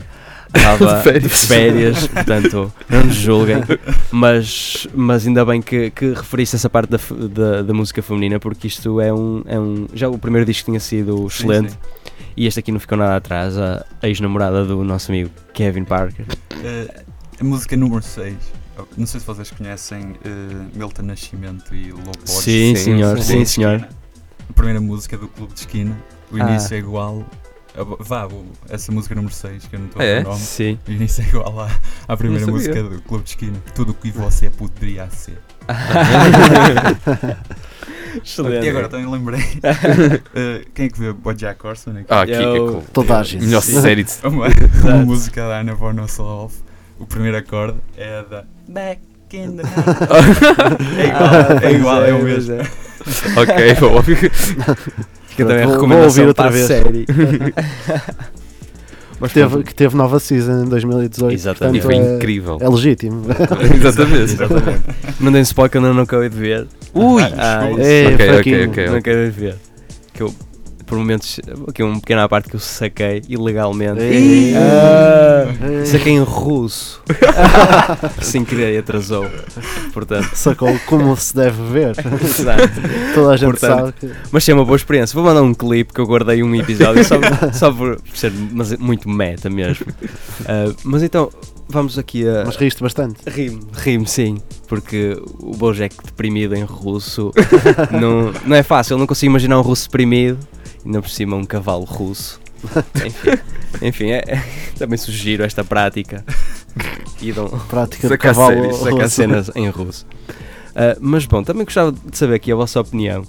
andava De férias. de férias, portanto não nos julguem, mas, mas ainda bem que, que referiste essa parte da, da, da música feminina, porque isto é um, é um. Já o primeiro disco tinha sido Sim, excelente sim. e este aqui não ficou nada atrás. A ex-namorada do nosso amigo Kevin Parker. Eh, a música número 6. Não sei se vocês conhecem eh, Milton Nascimento e Low Pods. Sim, sim, senhor, sim. sim, senhor. A primeira música do Clube de Esquina. O Ah. início é igual. a- Vá, o- essa música número 6, que eu não estou a É? ver o nome. Sim. O início é igual à, à primeira música do Clube de Esquina. Tudo o que você poderia ser. Excelente. E agora também lembrei. eh, quem é que vê Bojack Horseman aqui? Ah, aqui é Eu- cool. Toda a gente. Melhor série de. Uma, uma música da Ana Von Osselhoff. O primeiro acorde é da Back in the night. é igual, Ah, é igual, é o pois mesmo. ok, bom. Fica também a Vou- vou recomendação ouvir outra vez. série. Mas Teve, pronto. que teve nova season em 2018. Exatamente. E foi portanto, é- incrível. É legítimo. Exatamente. Exatamente. Não spoiler que eu não acabei de ver. Ui! Ah, desculpa. É, Ok, fraquinho. ok, ok. não acabei de ver. Que eu, por momentos, aqui uma pequena parte que eu saquei ilegalmente. Ah, Ei. saquei em russo. Sem querer atrasou. Portanto, Sacou como se deve ver. exato. Toda a gente Portanto, sabe que. Mas foi uma boa experiência. Vou mandar um clipe que eu guardei um episódio só, só por ser muito meta mesmo. Ah, mas então, vamos aqui a. Mas riste bastante. Rime, rime sim, porque o Bojack deprimido em russo não, não é fácil, eu não consigo imaginar um russo deprimido, ainda por cima um cavalo russo. Enfim, enfim é, é- também sugiro esta prática dão Prática de cavalo. russo. cenas em russo. Ah, mas bom, também gostava de saber aqui a vossa opinião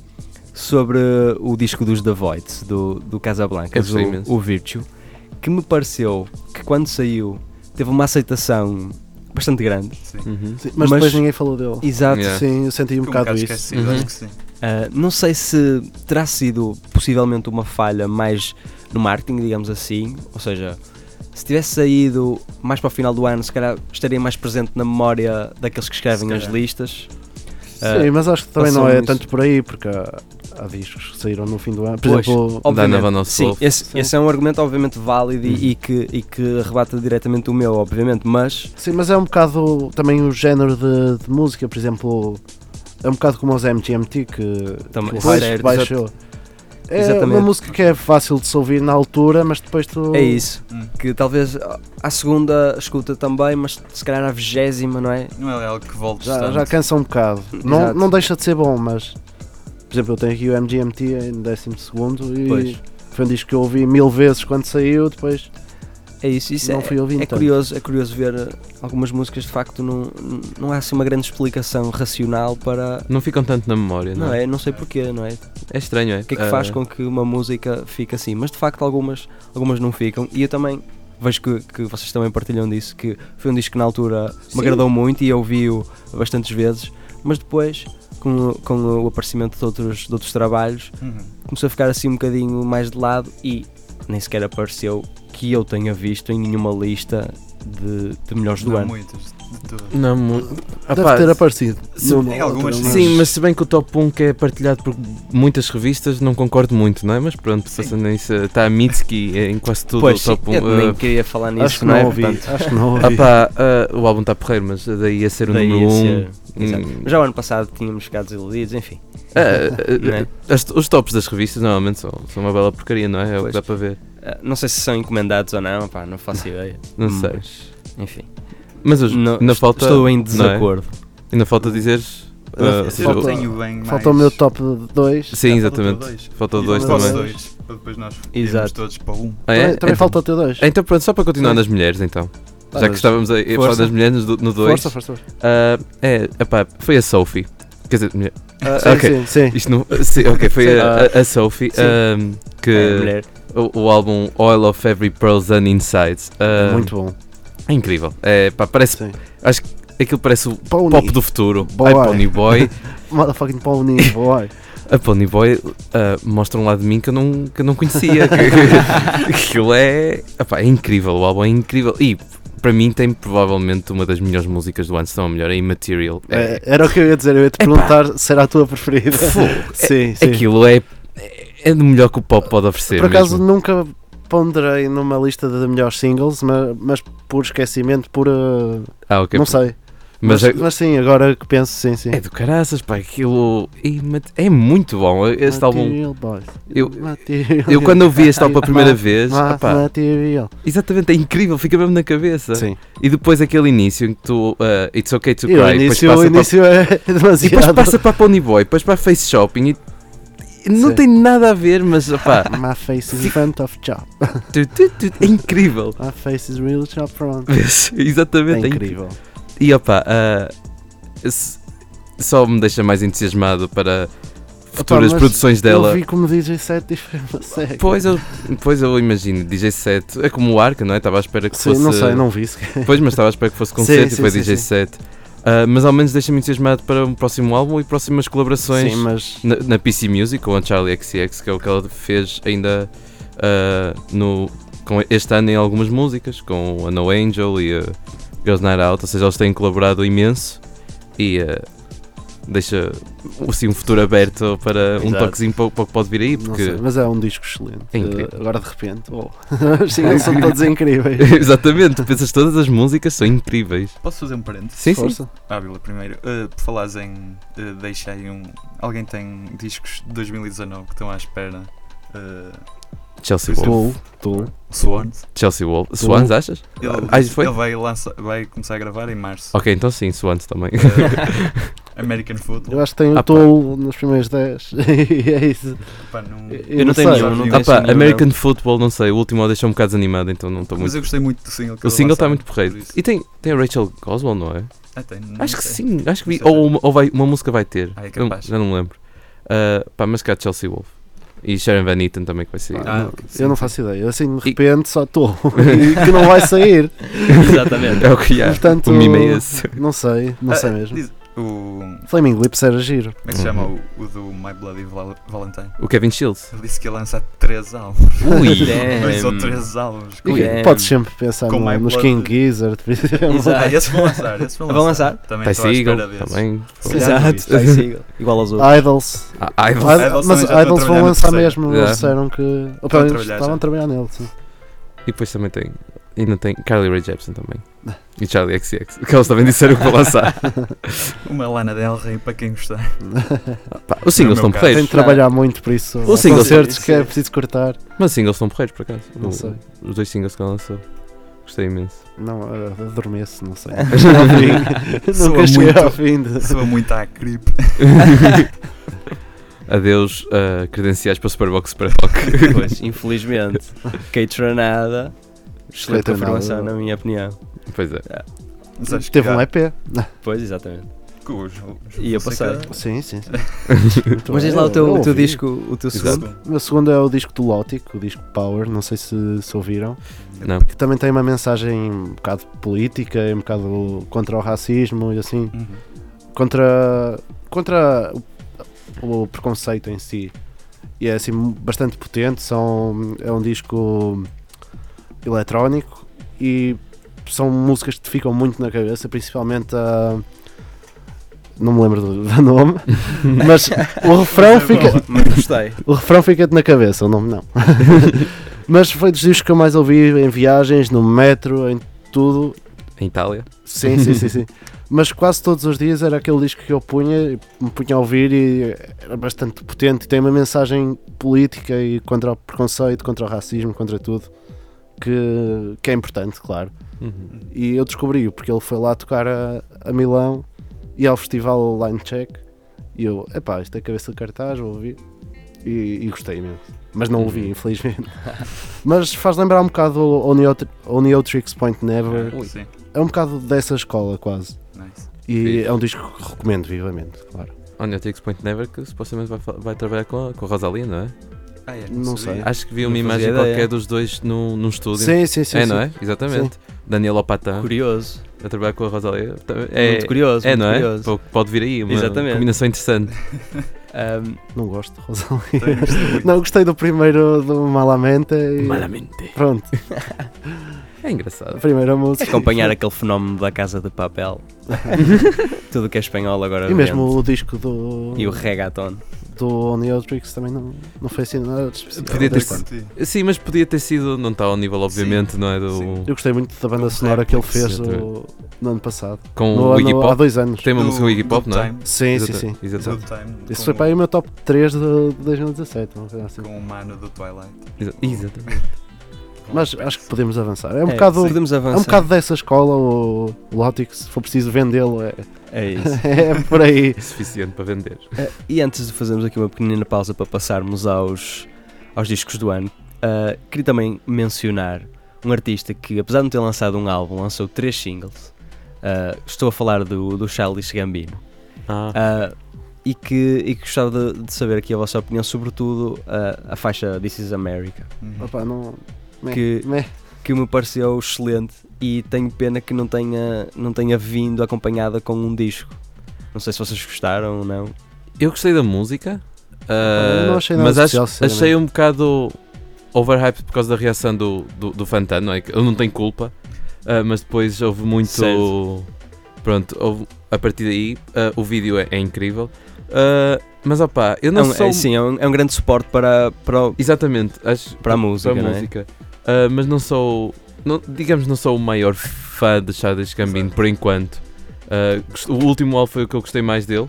sobre o disco dos The Voids, do, do Casablanca, o, Virtue, que me pareceu que quando saiu teve uma aceitação bastante grande. Sim. Uhum. Sim, mas, Mas- depois ninguém falou dele. Exato. Yeah. Sim, eu senti um Ficou bocado isso. esquecido, Uhum. acho que sim. Uh, não sei se terá sido possivelmente uma falha mais no marketing, digamos assim, ou seja, se tivesse saído mais para o final do ano, se calhar estaria mais presente na memória daqueles que escrevem as listas. Sim, Uh, mas acho que também não é nisso. tanto por aí, porque há, há discos que saíram no fim do ano. Por Pois, exemplo, obviamente, sim, esse, Sim. esse é um argumento obviamente válido e, Uhum. e que, e que rebata diretamente o meu, obviamente, mas sim, mas é um bocado também o género de, de música, por exemplo, é um bocado como os MGMT que Também, depois certo, baixou. É Exatamente. uma música que é fácil de se ouvir na altura, mas depois tu. É isso. Hum. Que talvez à segunda escuta também, mas se calhar à vigésima, não é? Não é algo que volte Já, tanto. já cansa um bocado. Não, Exato. não deixa de ser bom, mas. Por exemplo, eu tenho aqui o MGMT em 12 e Pois. foi um disco que eu ouvi mil vezes quando saiu, depois É isso, isso não é, fui ouvindo. é tanto. curioso, é curioso ver uh, algumas músicas de facto não, não há assim uma grande explicação racional para. Não ficam tanto na memória, não, Não é? é? Não sei porquê, não é? É estranho, é? O que é que faz Ah, com que uma música fique assim? Mas de facto algumas, algumas não ficam. E eu também vejo que, que vocês também partilham disso, que foi um disco que na altura Sim. me agradou muito e eu ouvi-o bastantes vezes, mas depois, com, o- com o aparecimento de outros, de outros trabalhos, Uhum. começou a ficar assim um bocadinho mais de lado e nem sequer apareceu que eu tenha visto em nenhuma lista de, de melhores do Não ano. muitas, de. Não, mu- Deve Apá, ter aparecido. se- em algumas outra, Sim, mas se bem que o top 1 que é partilhado por muitas revistas, não concordo muito, não é? Mas pronto, Sim. passando nisso, está a Mitski em quase tudo Pois, o top 1. eu nem queria falar nisso, Acho que não, não é? ouvi. Portanto, Acho que não ouvi. Ah pá, ah, o álbum está porreiro, mas daí a ser o daí número a 1. ser- Um, Mas já o ano passado tínhamos ficado desiludidos, enfim. ah, ah, Não é? as- os tops das revistas normalmente são, são uma bela porcaria, não é? É o Pois. que dá para ver. Ah, não sei se são encomendados ou não, pá, não faço ideia. Não sei. Mas, enfim. Mas os- Não, est- falta. estou em é? desacordo. Ainda falta dizeres. Ah, ah, Eu seja, o- falta- tenho bem mais... Falta o meu top 2. Sim, É, exatamente. falta o dois. Falta o E dois falta também. dois, para depois nós irmos Exato. todos para um. Ah, é? Também, também Então- falta o teu 2. Então pronto, só para continuar Sim. nas mulheres então. Já que estávamos a, a falar das mulheres no 2. Força, força. força. é, epá, foi a Sophie. Quer dizer, mulher- Ah, sim, sim, sim. isto não. Sim, ok, foi Sim. a, a- a Sophie Sim. que É, mulher. o, o álbum Oil of Every Pearls and Insides Muito bom. é incrível. É, pá, parece, Sim. acho que aquilo parece o Pony. pop do futuro. Boy. Ai, Pony Boy. Motherfucking Pony Boy. A Pony Boy ah, mostra um lado de mim que eu não, que eu não conhecia. Aquilo é, é incrível, o álbum é incrível. E para mim tem provavelmente uma das melhores músicas do ano, se não a melhor, é Immaterial. É, era o que eu ia dizer. Eu ia te Epá. perguntar se era a tua preferida. Fogo. Sim, sim. Aquilo é, é do melhor que o pop pode oferecer. Por acaso mesmo. nunca ponderei numa lista de melhores singles, mas, mas por esquecimento, por. uh, Ah, ok. não sei. Mas, Mas, é, mas sim, agora que penso, sim, sim. é do caraças, pá, aquilo é muito bom. Este álbum, Material Boys. Eu- Material. eu quando ouvi este álbum pela primeira vez, opá, Material. exatamente, é incrível, fica mesmo na cabeça. Sim. E depois aquele início em que tu, uh, It's Okay to E o Cry, início, o início é para, e depois demasiado. passa para Pony Boy, depois para Face Shopping e, não Sim. tem nada a ver, mas opá, My face is in front of chop. é incrível. My face is real chop front. Vês? É Exatamente, é incrível. E opá, ah, s- só me deixa mais entusiasmado para futuras mas produções dela. Eu vi como DJ set diferente. sério. Pois eu, pois eu imagino, DJ set, é como o Arca, não é? Estava à espera que Sim, fosse. não sei, não vi sequer. Pois, mas estava à espera que fosse concerto Sim, e foi sim, DJ sim. set. Ah, mas ao menos deixa-me entusiasmado para um próximo álbum e próximas colaborações Sim, mas. na, na PC Music com a Charlie XCX, que é o que ela fez ainda ah, no, com este ano em algumas músicas, com a No Angel e a Girls Night Out, ou seja, eles têm colaborado imenso e ah, deixa assim, um futuro aberto para um Exato. toquezinho para, o- para o que pode vir aí, porque sei, mas é um disco excelente. É. Eh, agora de repente, oh. são todos incríveis. Exatamente, tu pensas todas as músicas são incríveis. Posso fazer um parênteses? Sim, sim. Força. Ávila, primeiro. Uh, por falares em. Uh, deixei um. Alguém tem discos de 2019 que estão à espera. Uh, Chelsea Wolf. Tu, tu. Swans. Chelsea Wolf. Swans, achas? Ele, Ah, foi? ele vai, lançar, vai começar a gravar em março. Ok, então sim, Swans também. American Football. Eu acho que tem o Ah, nos primeiros 10. e é isso. Pá, não- Eu, Eu não tenho sei. nenhum, não Ah, tenho pá, nenhum, American Football, não sei, o último deixou um bocado desanimado, então não estou Mas muito. eu gostei muito do single. que O single está muito porreiro. E tem, tem a Rachel Goswell, não é? Ah, tem, não acho que sei. sim, acho que vi. Não. Ou, uma, ou vai, uma música vai ter. Ah, é Eu não- capaz. já não me lembro. Ah, pá, mas cá Chelsea Wolf. E Sharon Van Eaton também que vai sair. Ah, não, eu não faço ideia. Assim, de E- repente, só estou. e que não vai sair. Exatamente. É o que há. Portanto, o mime é esse. Não sei, não Ah, sei mesmo. diz- O. Flaming Lips era giro. Como é que se chama Uhum. o, o do My Bloody Val- Valentine? O Kevin Shields. Ele disse que ia lançar 3 álbuns. Ui, Dois ou Damn. 3 álbuns. Ui, é. Podes sempre pensar no, nos Blood. King Gizzard, por exemplo. Exato. Ah, esse vão lançar. Esse vão lançar. Também Ty Seagal também. Sim. Exato, Sim. Ty Seagal. Igual aos outros. Idols. Ah, Idols. Idols, Idols mas Idols vão lançar mesmo. Eles disseram que. Estavam a trabalhar nele. Sim. E depois também tem ainda tem Carly Rae Jepsen também. E Charlie XX, que eles também disseram que vou lançar. Uma Lana Del Rey para quem gostar. Pá, os singles estão caso. Tem porreiros. de trabalhar muito por isso. O Há single- concertos que é preciso cortar. Mas os singles estão porreiros, por acaso. Não O- sei. Os dois singles que ela lançou. Gostei imenso. Não, uh, adormeço, não sei. Nunca cheguei muito- ao fim. De... Soa muito à creep. Adeus, uh, credenciais para o Superbox Super Rock. Pois, infelizmente. Kate Tranada. Excelente confirmação, na minha opinião. pois é. Acho Teve um EP. Pois, exatamente. E eu passei. Sim, sim. sim. Mas diz lá o teu, Eu o teu disco, o teu Exato. segundo. O meu segundo é o disco do Lotic, o disco Power. Não sei se, se ouviram. Não. Que também tem uma mensagem um bocado política, um bocado contra o racismo e assim. Uhum. Contra, contra o, o preconceito em si. E é assim bastante potente. São, é um disco eletrónico e são músicas que te ficam muito na cabeça, principalmente a. Não me lembro do, do nome, mas o refrão fica, Mas gostei. o refrão fica-te na cabeça, o nome não. mas foi dos discos que eu mais ouvi em viagens, no metro, em tudo. Em Itália. Sim, sim, sim, sim. Mas quase todos os dias era aquele disco que eu punha, e me punha a ouvir e era bastante potente. e Tem uma mensagem política e contra o preconceito, contra o racismo, contra tudo, que, que é importante, claro. Uhum. E eu descobri-o porque ele foi lá tocar a, a Milão e ao festival Line Check. E eu, epá, isto é cabeça de cartaz, vou ouvir. E, e gostei mesmo. Mas não ouvi, Uhum. infelizmente. Mas faz lembrar um bocado o Oneotrix Point Never. Ah, Sim, É um bocado dessa escola, quase. nice. E é um disco que recomendo vivamente, claro. Oniotics Point Never, que supostamente vai, vai trabalhar com a, com a não é? Ah, é, Não sabia. sei. Acho que vi Não uma imagem ideia. qualquer dos dois num, num estúdio. Sim, sim, sim. é, sim. não é? Exatamente. Daniel Opatan Curioso. a trabalhar com a Rosalia. É, muito curioso. é muito não é? curioso. Pô, Pode vir aí, uma Exatamente. combinação interessante. Ahm, Não gosto de Rosalia. Não, gostei do primeiro do Malamente e Malamente. pronto, É a engraçado. primeira música. acompanhar aquele fenómeno da Casa de Papel. Tudo que é espanhol agora. E mesmo vende. o disco do, E o reggaeton. do Oneotrix também não, não foi assim nada de especial. Podia ter sido-. Sim, mas podia ter sido, não está ao nível, obviamente, não é? Do, sim. Eu gostei muito da banda sonora que ele fez o- no ano passado. Com No o Iggy ano- há Pop. dois anos. Tem uma Do- música com o Iggy Pop, não é? Time, Sim, sim, sim. Isso foi para aí o meu top 3 de, de 2017. uma coisa assim. Com o mano do Twilight. Exa- Exatamente. Mas acho que podemos avançar. É um É, bocado. Podemos É avançar. um bocado dessa escola, o Lotic, se for preciso vendê-lo, é, É isso. é por aí. Suficiente para vender. Eh, e antes de fazermos aqui uma pequenina pausa para passarmos aos, aos discos do ano, eh, queria também mencionar um artista que, apesar de não ter lançado um álbum, lançou três singles. Eh, estou a falar do, do Charles Gambino. Ah, Ah, e, que, e que gostava de, de saber aqui a vossa opinião, sobretudo ah, a faixa This is America, Uhum. Opa, não. Meh, Que- meh. que me pareceu excelente e tenho pena que não tenha, não tenha vindo acompanhada com um disco. Não sei se vocês gostaram ou não. eu gostei da música, ah, Eu não achei nada mas acho- especial, sinceramente. achei um bocado overhyped por causa da reação do, do, do Fantano, não é? Ele não tem culpa, ah, mas depois houve muito. Certo. Pronto, houve- a partir daí ah, o vídeo é, é incrível. Ah, mas opá, eu É não um, sou. é, sim, é um, é um grande suporte para, para, o- Exatamente, acho, para a música. para a não é? Ah, mas não sou, não, digamos, não sou o maior fã de Childish Gambino por enquanto. Gost- o último álbum foi o que eu gostei mais dele,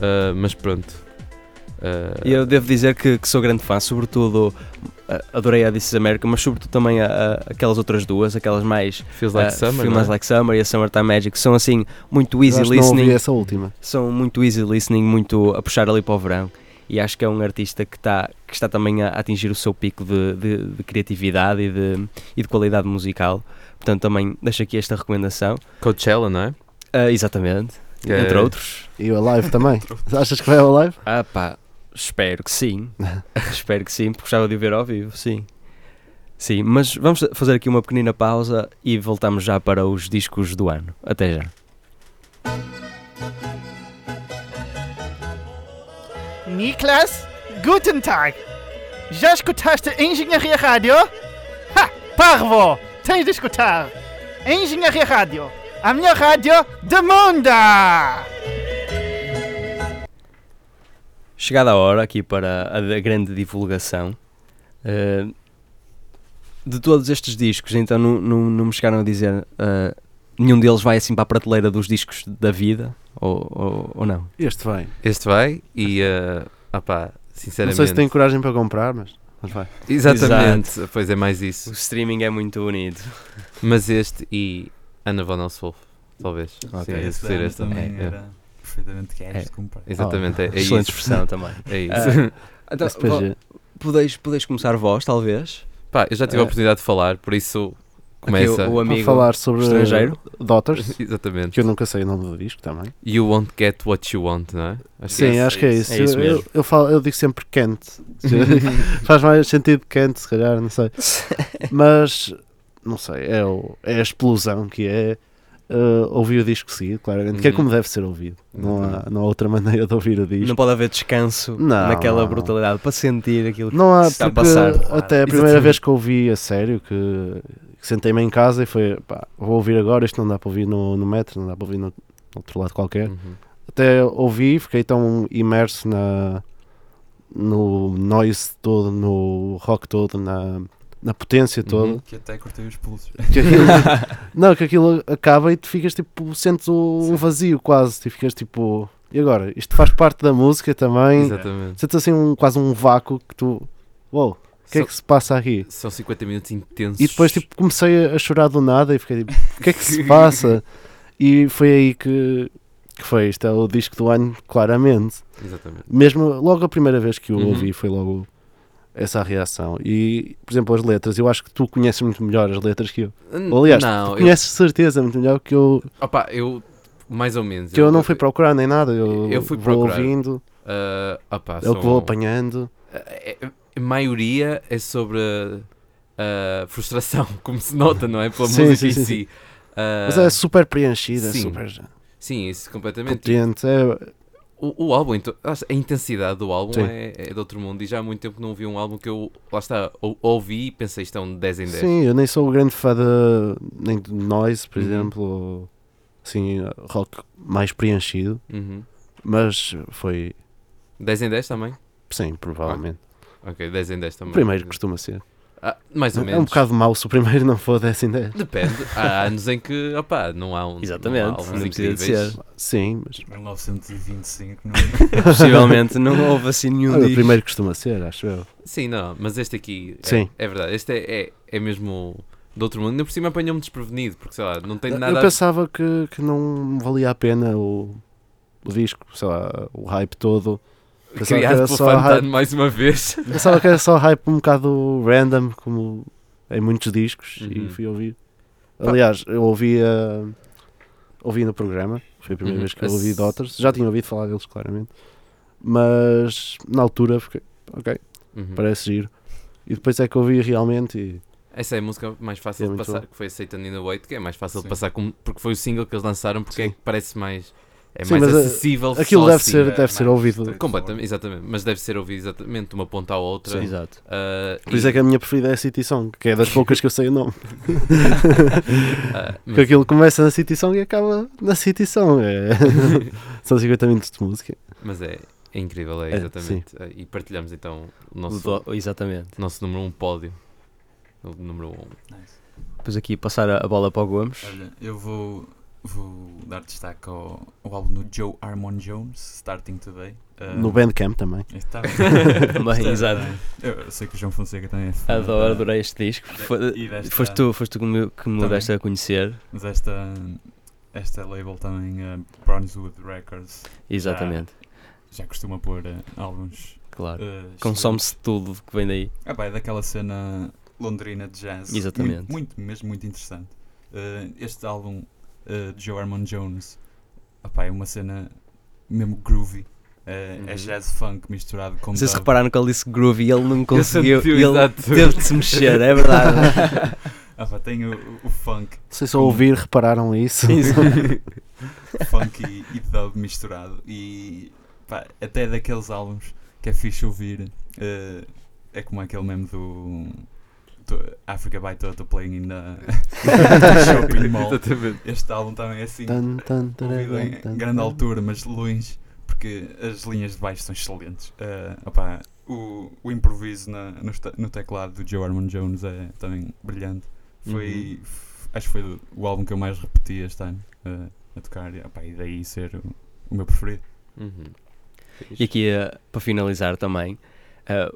Ah, mas pronto. Eu devo dizer que, que sou grande fã, sobretudo adorei a This is America, mas sobretudo também a- a- aquelas outras duas, aquelas mais Feels Like Summer. Feel não é? Mais Like Summer e a Summertime Magic, que são assim muito easy que não ouvi listening. essa última. são muito easy listening, muito a puxar ali para o verão. E acho que é um artista que está, que está também a atingir o seu pico de, de- de criatividade e de, e de qualidade musical. Portanto, também deixo aqui esta recomendação. Coachella, não é? Ah, exatamente, Que é- entre outros. E o Alive também. Achas que vai ao Alive? Ah pá, espero que sim. espero que sim, porque gostava de o ver ao vivo, sim. Sim, mas vamos fazer aqui uma pequenina pausa e voltamos já para os discos do ano. Até já. Niklas, guten Tag. Já escutaste Engenharia Rádio? Ha, parvo! Tens de escutar. Engenharia Rádio, a melhor rádio do mundo! Chegada a hora aqui para a grande divulgação. eh, de todos estes discos, então não, não, não me chegaram a dizer ah, nenhum deles vai assim para a prateleira dos discos da vida? Ou, ou, ou não? Este vai. Este vai e, uh, opá, Não sinceramente. sei se tem coragem para comprar, mas, mas vai. Exatamente, pois é mais O isso. streaming é muito bonito. Mas este e Ana von Oswolf, talvez. Ok. Sim, Esse ser ano este. também É, é. era perfeitamente gajo É. de comprar. Exatamente, é, é Excelente isso. expressão também. É isso. Ah, Então, vo- podeis, podeis começar vós, talvez? Pá, eu já tive Ah. a oportunidade de falar, por isso Aqui começa. o, o amigo falar sobre estrangeiro. Daughters, Exatamente. que eu nunca sei o nome do disco também. You won't get what you want, não é? Acho Sim, é acho que é isso. É isso eu, mesmo. eu, eu falo, eu digo sempre Kent. Faz mais sentido Kent, se calhar, não sei. Mas, não sei, é, o- é a explosão que é uh, ouvir o disco seguido, claramente, que é Uhum. como deve ser ouvido. Não há, não há outra maneira de ouvir o disco. Não pode haver descanso Não, naquela não. brutalidade para sentir aquilo que Não há, está a passar. até a primeira Exatamente. vez que ouvi a sério, que, que sentei-me em casa e foi, pá, vou ouvir agora, isto não dá para ouvir no, no metro, não dá para ouvir no, outro lado qualquer. Uhum. Até ouvi, fiquei tão imerso na, no noise todo, no rock todo, na, na potência toda. Uhum. Que até cortei os pulsos. Que aquilo, não, que aquilo acaba e tu ficas tipo, sentes um vazio quase, tu ficas tipo, e agora? Isto faz parte da música também, Exatamente. sentes assim um, quase um vácuo que tu, uou, o que é que se passa aqui? São 50 minutos intensos. E depois tipo, comecei a, chorar do nada e fiquei tipo, o que é que se passa? E foi aí que, que foi, isto é o disco do ano, claramente. Exatamente. Mesmo logo a primeira vez que eu Uhum. ouvi foi logo essa reação. E, por exemplo, as letras, eu acho que tu conheces muito melhor as letras que eu. Ou, aliás, não, tu eu, conheces de certeza muito melhor que eu, opa, eu mais ou menos. que eu não fui procurar nem nada. Eu, Eu fui vou procurar. ouvindo, ah, opa, é o que vou apanhando. É- é- maioria é sobre a frustração, como se nota, não é? Pela Sim, música sim, em sim, si. Ah, Mas é super preenchida, sim. super Sim, isso completamente. potente. É, O, o álbum, então, a intensidade do álbum é, é de outro mundo. E já há muito tempo não ouvi um álbum que eu, lá está, ou- ouvi e pensei isto é um 10 em 10. sim, eu nem sou grande fã de, nem de noise, por Uhum. exemplo, assim, rock mais preenchido. Uhum. Mas foi, 10 em 10 também? sim, provavelmente. Ok, 10 em 10 também. O primeiro costuma ser. Ah, mais ou É menos. um bocado mau se o primeiro não for 10 em 10. Depende. Há anos em que, opá, não há um. Exatamente, não há incríveis. ser. Sim, mas 1925, não Possivelmente não houve assim nenhum Olha, o disco. primeiro costuma ser, acho eu. Sim, não, mas este aqui é, Sim. é verdade. Este é, é, é mesmo de outro mundo. Ainda por cima apanhou-me desprevenido, porque sei lá, não tem nada. Eu a- pensava que, que não valia a pena o, o disco, sei lá, o hype todo. Pensava que criado era pelo só Fantano hype. mais uma vez. Pensava que era só hype um bocado random, como em muitos discos, e Uhum. fui ouvir. Aliás, eu ouvi, a- ouvi no programa, foi a primeira Uhum. vez que eu ouvi Daughters, já tinha ouvido falar deles claramente, mas na altura fiquei, ok, Uhum. parece giro. E depois é que ouvi realmente e Essa é a música mais fácil É de passar, bom. que foi a Satan in the Wait, que é mais fácil de Sim. passar como, porque foi o single que eles lançaram, porque é Sim. que parece mais, é Sim, mais mas, uh, acessível. aquilo só deve assim. ser, é deve ser ouvido. Completamente, exatamente, mas deve ser ouvido exatamente de uma ponta à outra. Exato. Ah, Por isso é que a minha preferida é a City Song, que é das poucas que eu sei o nome. ah, Porque aquilo começa na City Song e acaba na City Song. É... São 50 minutos de música. Mas é, é incrível, é É, exatamente. Ah, E partilhamos então o O nosso, do- exatamente. nosso número 1 um pódio. O número 1. Um. Nice. Depois aqui passar a, a bola para o Gomes. Olha, eu vou, vou dar destaque ao, ao álbum do Joe Armon Jones, Starting Today. Uh, No Bandcamp também. Está Também, exato. Eu, sei que o João Fonseca também é fã. Adoro, da- adorei este disco. Foi- E desta- foste tu, foste tu que me, que me deste a conhecer. Mas esta, esta label também, uh, Bronzewood Records, Exatamente, já costuma pôr uh, álbuns. claro. Uh, Consome-se tudo que vem daí. Ah, pá, é daquela cena londrina de jazz. Exatamente. Muito, muito mesmo muito interessante. Uh, este álbum uh, de Joe Armon Jones pá, é uma cena mesmo groovy. É, é Uhum. jazz funk misturado com. Não sei se dub. repararam que ele disse groovy e ele não conseguiu. sentiu, ele exato. teve de se mexer, é verdade. Ah, pá, tem o, o funk, Não sei se ao ouvir repararam isso. funk e, e dub misturado. E pá, até daqueles álbuns que é fixe ouvir. uh, é como aquele meme do. Africa by Toto playing in the shopping mall. Exatamente. Este álbum também é assim. Tan, tan, taran, em tan, grande tan. altura, mas longe, porque as linhas de baixo são excelentes. Ah, opá, o, o improviso na- no, no teclado do Joe Armand Jones é também brilhante. Foi, f- acho que foi do- o álbum que eu mais repeti este ano eh, a tocar e, opá, e daí ser o, o meu preferido. Uhum. E aqui, eh, para finalizar também, eh,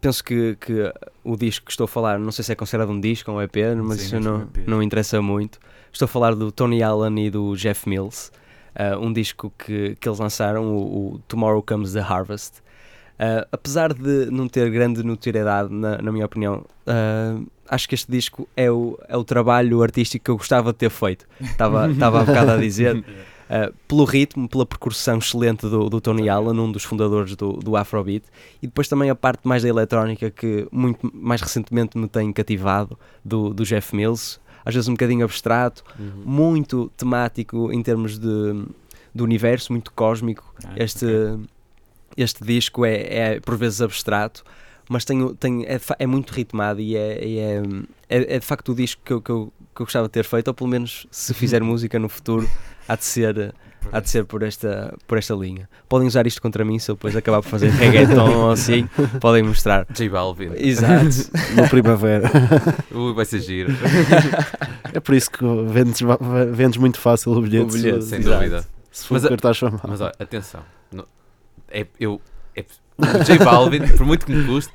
penso que, que o disco que estou a falar, não sei se é considerado um disco ou um EP, mas Sim, isso é não, um EP. não interessa muito. Estou a falar do Tony Allen e do Jeff Mills, eh, um disco que, que eles lançaram, o, o Tomorrow Comes the Harvest. Eh, apesar de não ter grande notoriedade, na, na minha opinião, eh, acho que este disco é o, é o trabalho artístico que eu gostava de ter feito. Estava estava há bocado a dizer. Uh, pelo ritmo, pela percussão excelente do, do Tony Allen, um dos fundadores do, do Afrobeat, e depois também a parte mais da eletrónica que muito mais recentemente me tem cativado do, do Jeff Mills, às vezes um bocadinho abstrato, Uhum. muito temático em termos de, do universo, muito cósmico. Ah, Este, ok. este disco é, é por vezes abstrato, mas tem, o- tem, é, é muito ritmado e é, é, é, é de facto o disco que eu, que, eu, que eu gostava de ter feito, ou pelo menos se fizer música no futuro, há de ser, há de ser por, esta, por esta linha. Podem usar isto contra mim se eu depois acabar por fazer reggaeton ou assim, podem mostrar. J Balvin. Exato. No primavera. Ui, vai ser giro. é por isso que vendes, vendes muito fácil o bilhete. O bilhete, se, Sem Exato. dúvida. se for Mas cartaz chamado. Mas olha, atenção. não- é, eu, é, o J Balvin, por muito que me custe,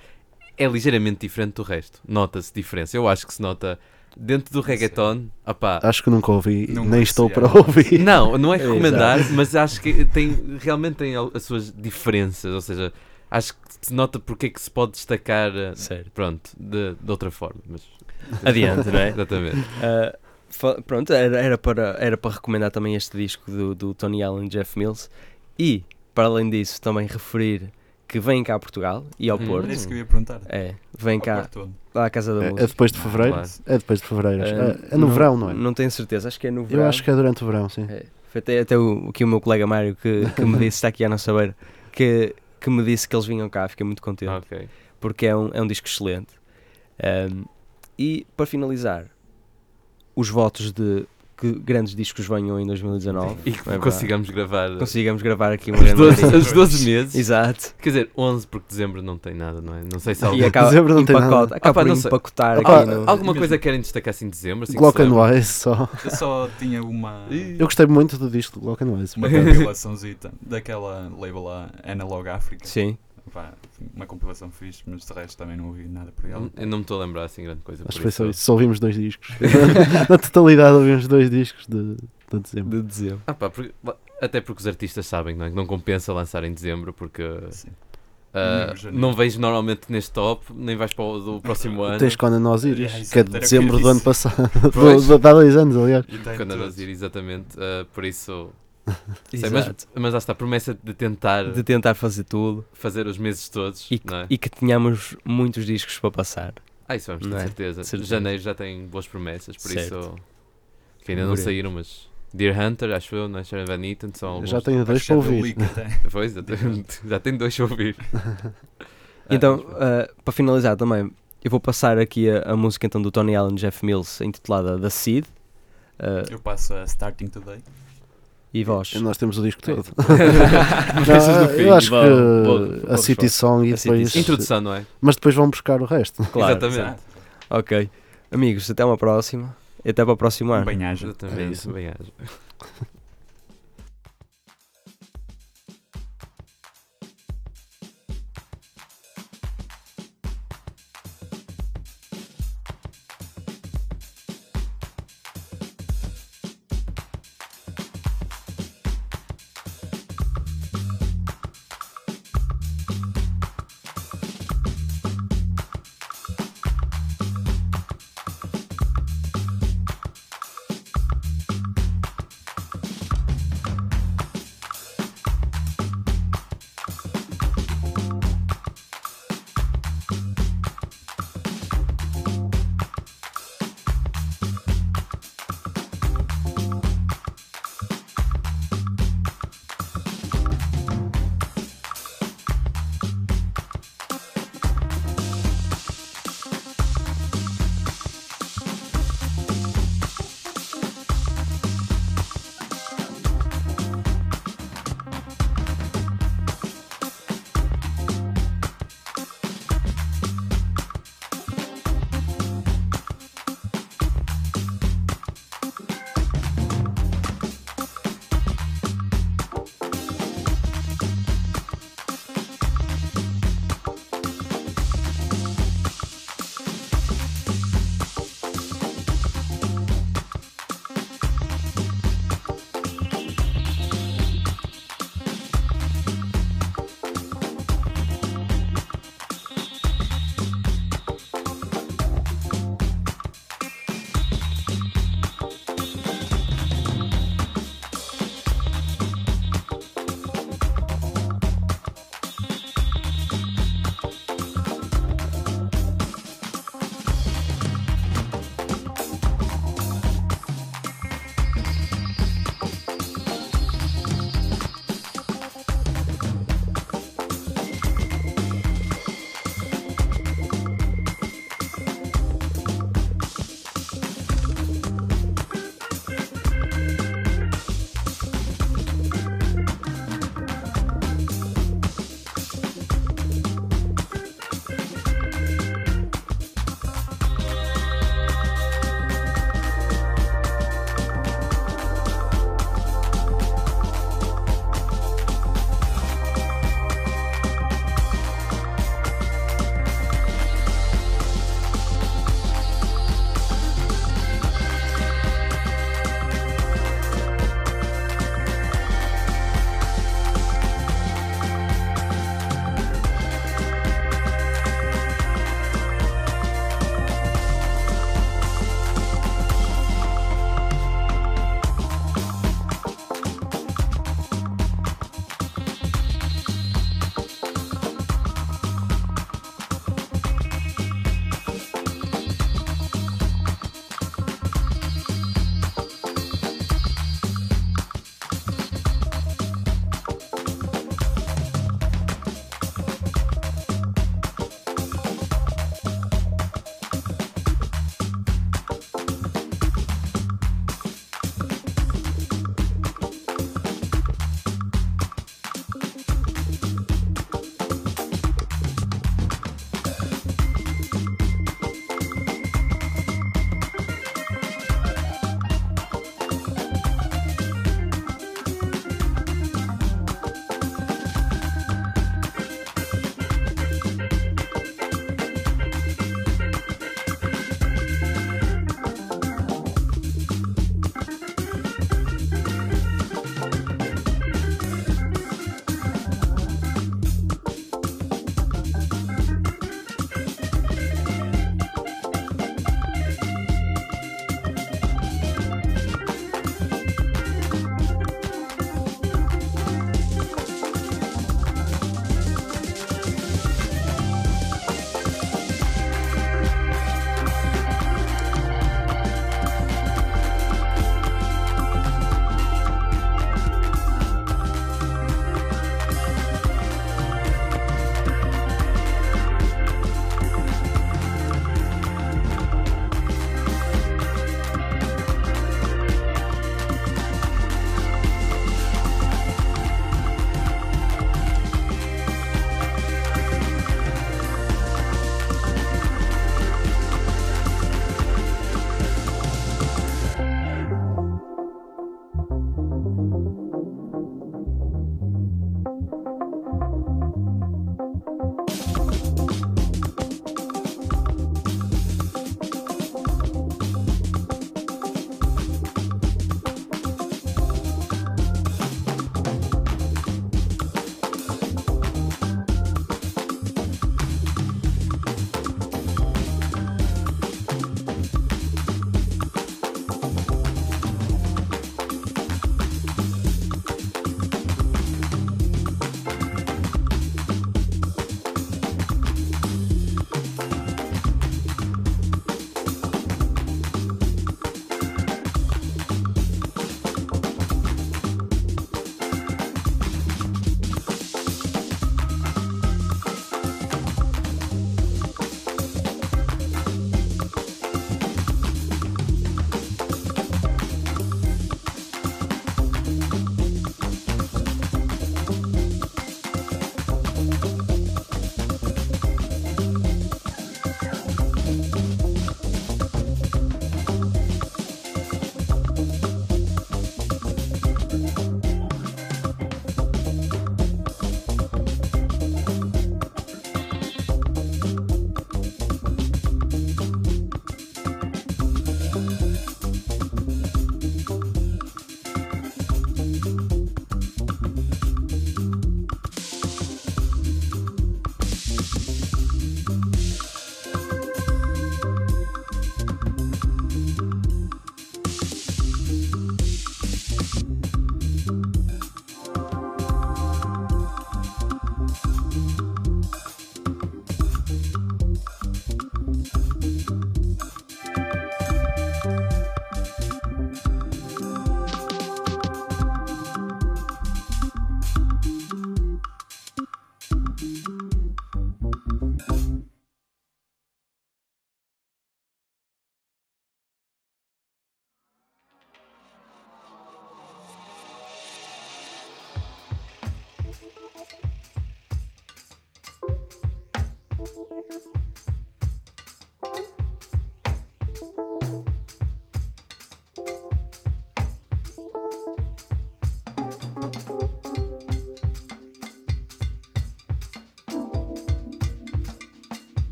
é ligeiramente diferente do resto. Nota-se diferença. Eu acho que se nota dentro do reggaeton. Opá, Acho que nunca ouvi, Não nem estou para ouvir. não, não é recomendar, mas acho que tem, realmente tem as suas diferenças. Ou seja, acho que se nota porque é que se pode destacar. eh, Certo. Pronto, de, de outra forma. Mas, Adiante, não é? Exatamente. Uh, pronto, era, era, para, era para recomendar também este disco do, do Tony Allen e Jeff Mills e, para além disso, também referir que vem cá a Portugal e ao Hum. Porto. Era isso que eu ia perguntar. É, vem Ao cá lá à Casa da É, é Música. depois de fevereiro? Claro. É depois de fevereiro. Uh, É, é no verão, não é? Não tenho certeza, acho que é no verão. Eu acho que é durante o verão, sim. É, foi até, até o, aqui o meu colega Mário que, que me disse, está aqui à nossa beira, que, que me disse que eles vinham cá, fiquei muito contente, ok. porque é um, é um disco excelente. Um, e para finalizar, os votos de que grandes discos venham em 2019. E que É consigamos gravar verdade. consigamos gravar aqui uma os grande 12, maioria. os 12 meses. Exato. Quer dizer, 11 porque dezembro não tem nada, não é? Não sei se há E algum- acaba, Dezembro não tem nada. acaba Ah, pá, por não sei. empacotar Ah, aqui no... Alguma coisa querem destacar assim em dezembro? Assim Glock and? Wise só. Eu só tinha uma, Eu gostei muito do disco do Glock and Wise. uma compilaçãozita daquela label lá, Analog Africa. Sim. Pá, uma compilação fixe, mas de resto também não ouvi nada por ela. Eu não me estou a lembrar assim grande coisa. Acho por que foi só isso. Só ouvimos dois discos. Na totalidade ouvimos dois discos de, de dezembro. De dezembro. Ah, pá, porque- até porque os artistas sabem não, é? que não compensa lançar em dezembro porque Sim. ah, janeiro. não vejo normalmente neste top, nem vais para o do próximo ano. Tens Conan Osiris, É, exato, que é de dezembro do ano passado. Do, há dois anos, aliás. Quando a todos. Nazir, exatamente. ah, por isso. Sei, mas, mas lá está, a promessa de tentar De tentar fazer tudo fazer os meses todos. e que, não é? e que tenhamos muitos discos para passar. Ah, isso vamos ter Não é? certeza. De certeza. Janeiro já tem boas promessas, por Certo. isso. Que ainda não saíram, mas. Deer Hunter, acho eu, na Sharon Van Eaton, são alguns. Já tenho dois para ouvir. Pois, já tem, já tem dois a ouvir. Então, uh, para finalizar também, eu vou passar aqui a, a música então do Tony Allen e Jeff Mills, intitulada The Seed. Uh, Eu passo a Starting Today. E vós? Nós temos o disco todo. Não, no fim. eu acho que vão- a City. Song e A City depois. Song. Introdução, não é? Mas depois vão buscar o resto. Claro. Exatamente. Exato. Ok. Amigos, até uma próxima. E até para o próximo ano. Bem-aja. É Exatamente. isso. Bem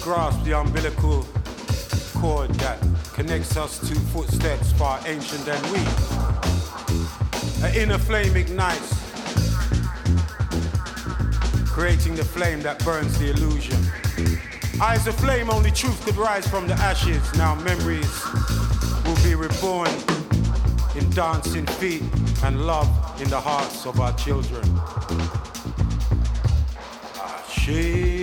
Grasp the umbilical cord that connects us to footsteps far ancient than we, an inner flame ignites, creating the flame that burns the illusion. Eyes of flame, only truth could rise from the ashes. Now memories will be reborn in dancing feet and love in the hearts of our children. Ah, Shield.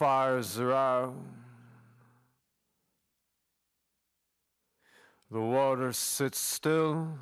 Fires are out. The water sits still.